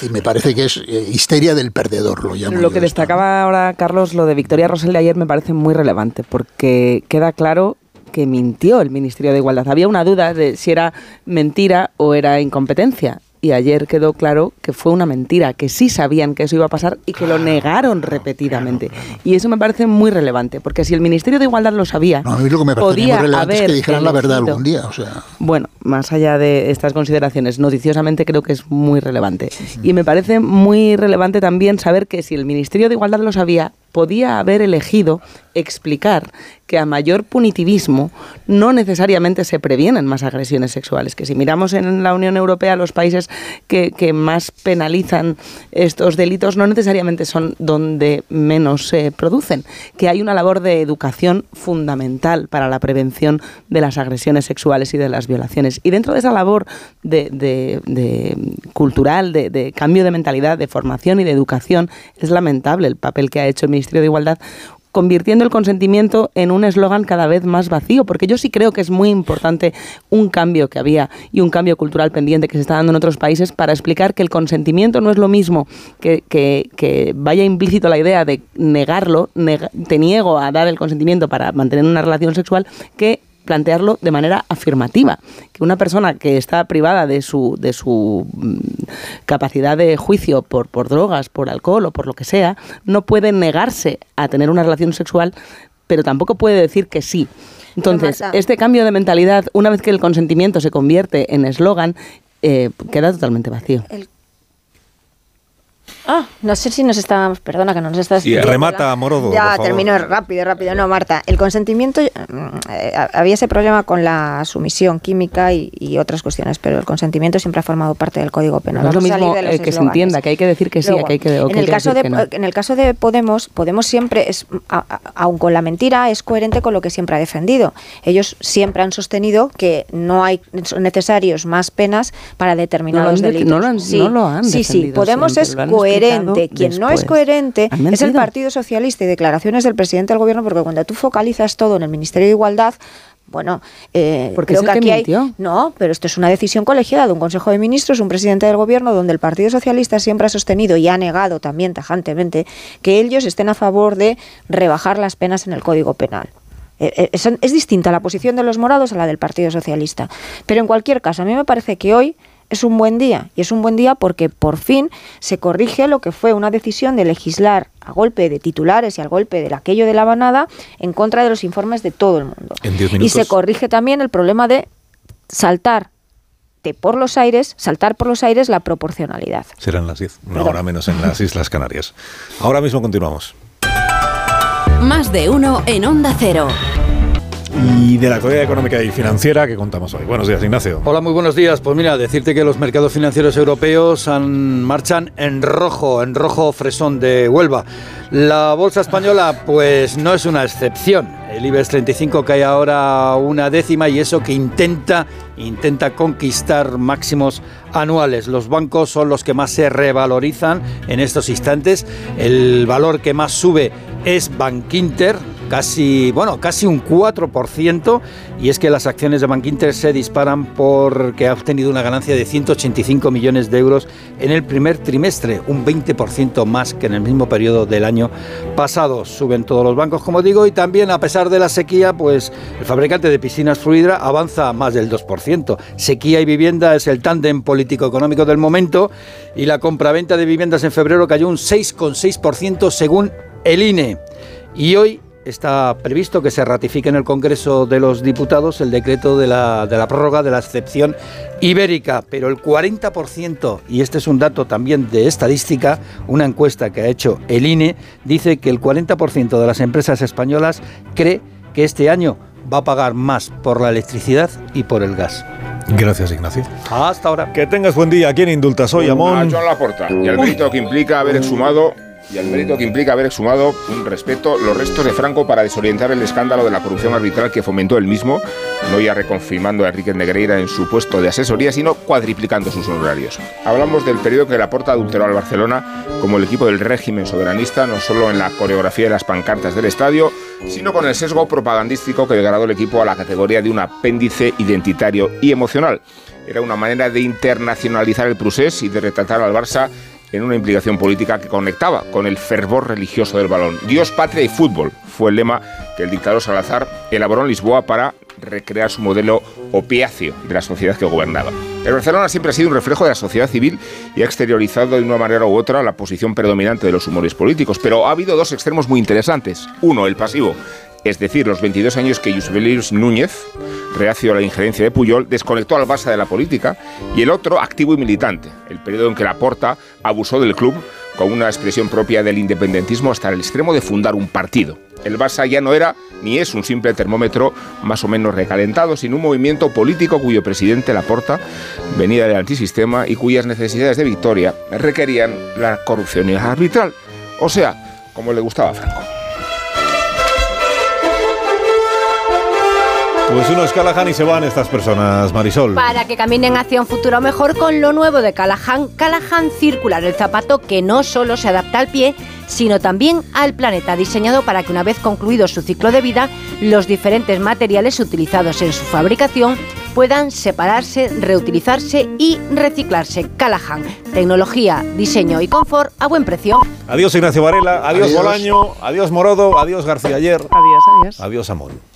Y me parece que es eh, histeria del perdedor, lo llamo. Lo que destacaba ahora, Carlos, lo de Victoria Rosell de ayer me parece muy relevante, porque queda claro que mintió el Ministerio de Igualdad. Había una duda de si era mentira o era incompetencia y ayer quedó claro que fue una mentira, que sí sabían que eso iba a pasar y que lo negaron repetidamente. Y eso me parece muy relevante, porque si el Ministerio de Igualdad lo sabía, no, a mí lo que me podía muy relevante haber es que dijeran la verdad elegido- algún día. O sea, Bueno, más allá de estas consideraciones, noticiosamente creo que es muy relevante. Y me parece muy relevante también saber que si el Ministerio de Igualdad lo sabía, podía haber elegido explicar que a mayor punitivismo no necesariamente se previenen más agresiones sexuales, que si miramos en la Unión Europea los países que, más penalizan estos delitos no necesariamente son donde menos se producen, que hay una labor de educación fundamental para la prevención de las agresiones sexuales y de las violaciones. Y dentro de esa labor de, cultural, de cambio de mentalidad, de formación y de educación, es lamentable el papel que ha hecho el Ministerio de Igualdad convirtiendo el consentimiento en un eslogan cada vez más vacío, porque yo sí creo que es muy importante un cambio que había y un cambio cultural pendiente que se está dando en otros países para explicar que el consentimiento no es lo mismo que, que- que vaya implícito la idea de negarlo, nega- te niego a dar el consentimiento para mantener una relación sexual, que plantearlo de manera afirmativa. Que una persona que está privada de su, de su mm, capacidad de juicio por, por drogas, por alcohol o por lo que sea, no puede negarse a tener una relación sexual, pero tampoco puede decir que sí. Entonces, este cambio de mentalidad, una vez que el consentimiento se convierte en eslogan, eh, queda totalmente vacío. Ah, no sé si nos estábamos, perdona que no nos estás... Sí, remata, Morodo, Ya, termino rápido, rápido. No, Marta, el consentimiento, mm, eh, había ese problema con la sumisión química y, y otras cuestiones, pero el consentimiento siempre ha formado parte del Código Penal. No es lo mismo eh, que se entienda, que hay que decir que sí, Luego, que hay que, en el caso de que no. en el caso de Podemos Podemos siempre es a- a- aun con la mentira es coherente con lo que siempre ha defendido ellos siempre han sostenido que no hay son necesarios más penas para determinados No lo han de- delitos no lo han- sí, no lo han sí sí defendido Podemos siempre, es han coherente quien no es coherente es el. Partido Socialista y declaraciones del presidente del gobierno porque cuando tú focalizas todo en el Ministerio de Igualdad bueno, eh, Porque creo que aquí hay... mintió. No, pero esto es una decisión colegiada de un Consejo de Ministros, un presidente del Gobierno, donde el Partido Socialista siempre ha sostenido y ha negado también tajantemente que ellos estén a favor de rebajar las penas en el Código Penal. Eh, Es, es distinta la posición de los morados a la del Partido Socialista. Pero en cualquier caso, a mí me parece que hoy es un buen día. Y es un buen día porque por fin se corrige lo que fue una decisión de legislar a golpe de titulares y al golpe del aquello de la banada en contra de los informes de todo el mundo. En 10 Y se corrige también el problema de saltar de por los aires, saltar por los aires la proporcionalidad. Serán las 10, una Perdón. hora menos en las Islas Canarias. Ahora mismo continuamos. Más de uno en Onda Cero. Y de la actualidad económica y financiera que contamos hoy. Buenos días, Ignacio. Hola, muy buenos días. Pues mira, decirte que los mercados financieros europeos han- marchan en rojo, en rojo fresón de Huelva. La bolsa española, pues no es una excepción. El IBEX 35 cae ahora una décima y eso que intenta, intenta conquistar máximos anuales. Los bancos son los que más se revalorizan en estos instantes. El valor que más sube es Bankinter, casi, bueno, casi un 4%, y es que las acciones de Bank Inter se disparan porque ha obtenido una ganancia de 185 millones de euros en el primer trimestre, un 20% más que en el mismo periodo del año pasado. Suben todos los bancos, como digo, y también a pesar de la sequía, pues el fabricante de piscinas Fluidra avanza más del 2%. Sequía y vivienda es el tándem político-económico del momento y la compraventa de viviendas en febrero cayó un 6,6% según el INE. Y hoy está previsto que se ratifique en el Congreso de los Diputados el decreto de la, de la prórroga de la excepción ibérica, pero el 40%, y este es un dato también de estadística, una encuesta que ha hecho el INE, dice que el 40% de las empresas españolas cree que este año va a pagar más por la electricidad y por el gas. Gracias, Ignacio. Hasta ahora. Que tengas buen día. ¿Quién indultas hoy, Amón? A Joan Laporta. Y al mérito que implica haber exhumado y al mérito que implica haber exhumado un respeto los restos de Franco para desorientar el escándalo de la corrupción arbitral que fomentó el mismo, no ya reconfirmando a Enrique Negreira en su puesto de asesoría, sino cuadriplicando sus honorarios. Hablamos del periodo que la porta adulteró al Barcelona como el equipo del régimen soberanista, no solo en la coreografía de las pancartas del estadio, sino con el sesgo propagandístico que degradó el equipo a la categoría de un apéndice identitario y emocional. Era una manera de internacionalizar el procés y de retratar al Barça en una implicación política que conectaba con el fervor religioso del balón. Dios, patria y fútbol fue el lema que el dictador Salazar elaboró en Lisboa para recrear su modelo opiáceo de la sociedad que gobernaba. El Barcelona siempre ha sido un reflejo de la sociedad civil y ha exteriorizado de una manera u otra la posición predominante de los humores políticos, pero ha habido dos extremos muy interesantes. Uno, el pasivo, es decir, los 22 años que Josep Núñez, reacio a la injerencia de Puyol, desconectó al Barça de la política, y el otro, activo y militante, el periodo en que Laporta abusó del club con una expresión propia del independentismo hasta el extremo de fundar un partido. El Barça ya no era ni es un simple termómetro más o menos recalentado, sino un movimiento político cuyo presidente Laporta venía del antisistema y cuyas necesidades de victoria requerían la corrupción arbitral, o sea, como le gustaba a Franco. Pues unos Callahan y se van estas personas, Marisol. Para que caminen hacia un futuro mejor con lo nuevo de Callahan, Callahan Circular, el zapato que no solo se adapta al pie, sino también al planeta, diseñado para que una vez concluido su ciclo de vida, los diferentes materiales utilizados en su fabricación puedan separarse, reutilizarse y reciclarse. Callahan, tecnología, diseño y confort a buen precio. Adiós Ignacio Varela, adiós, adiós. Bolaño, adiós Morodo, adiós García Ayer. Adiós, adiós. Adiós Amón.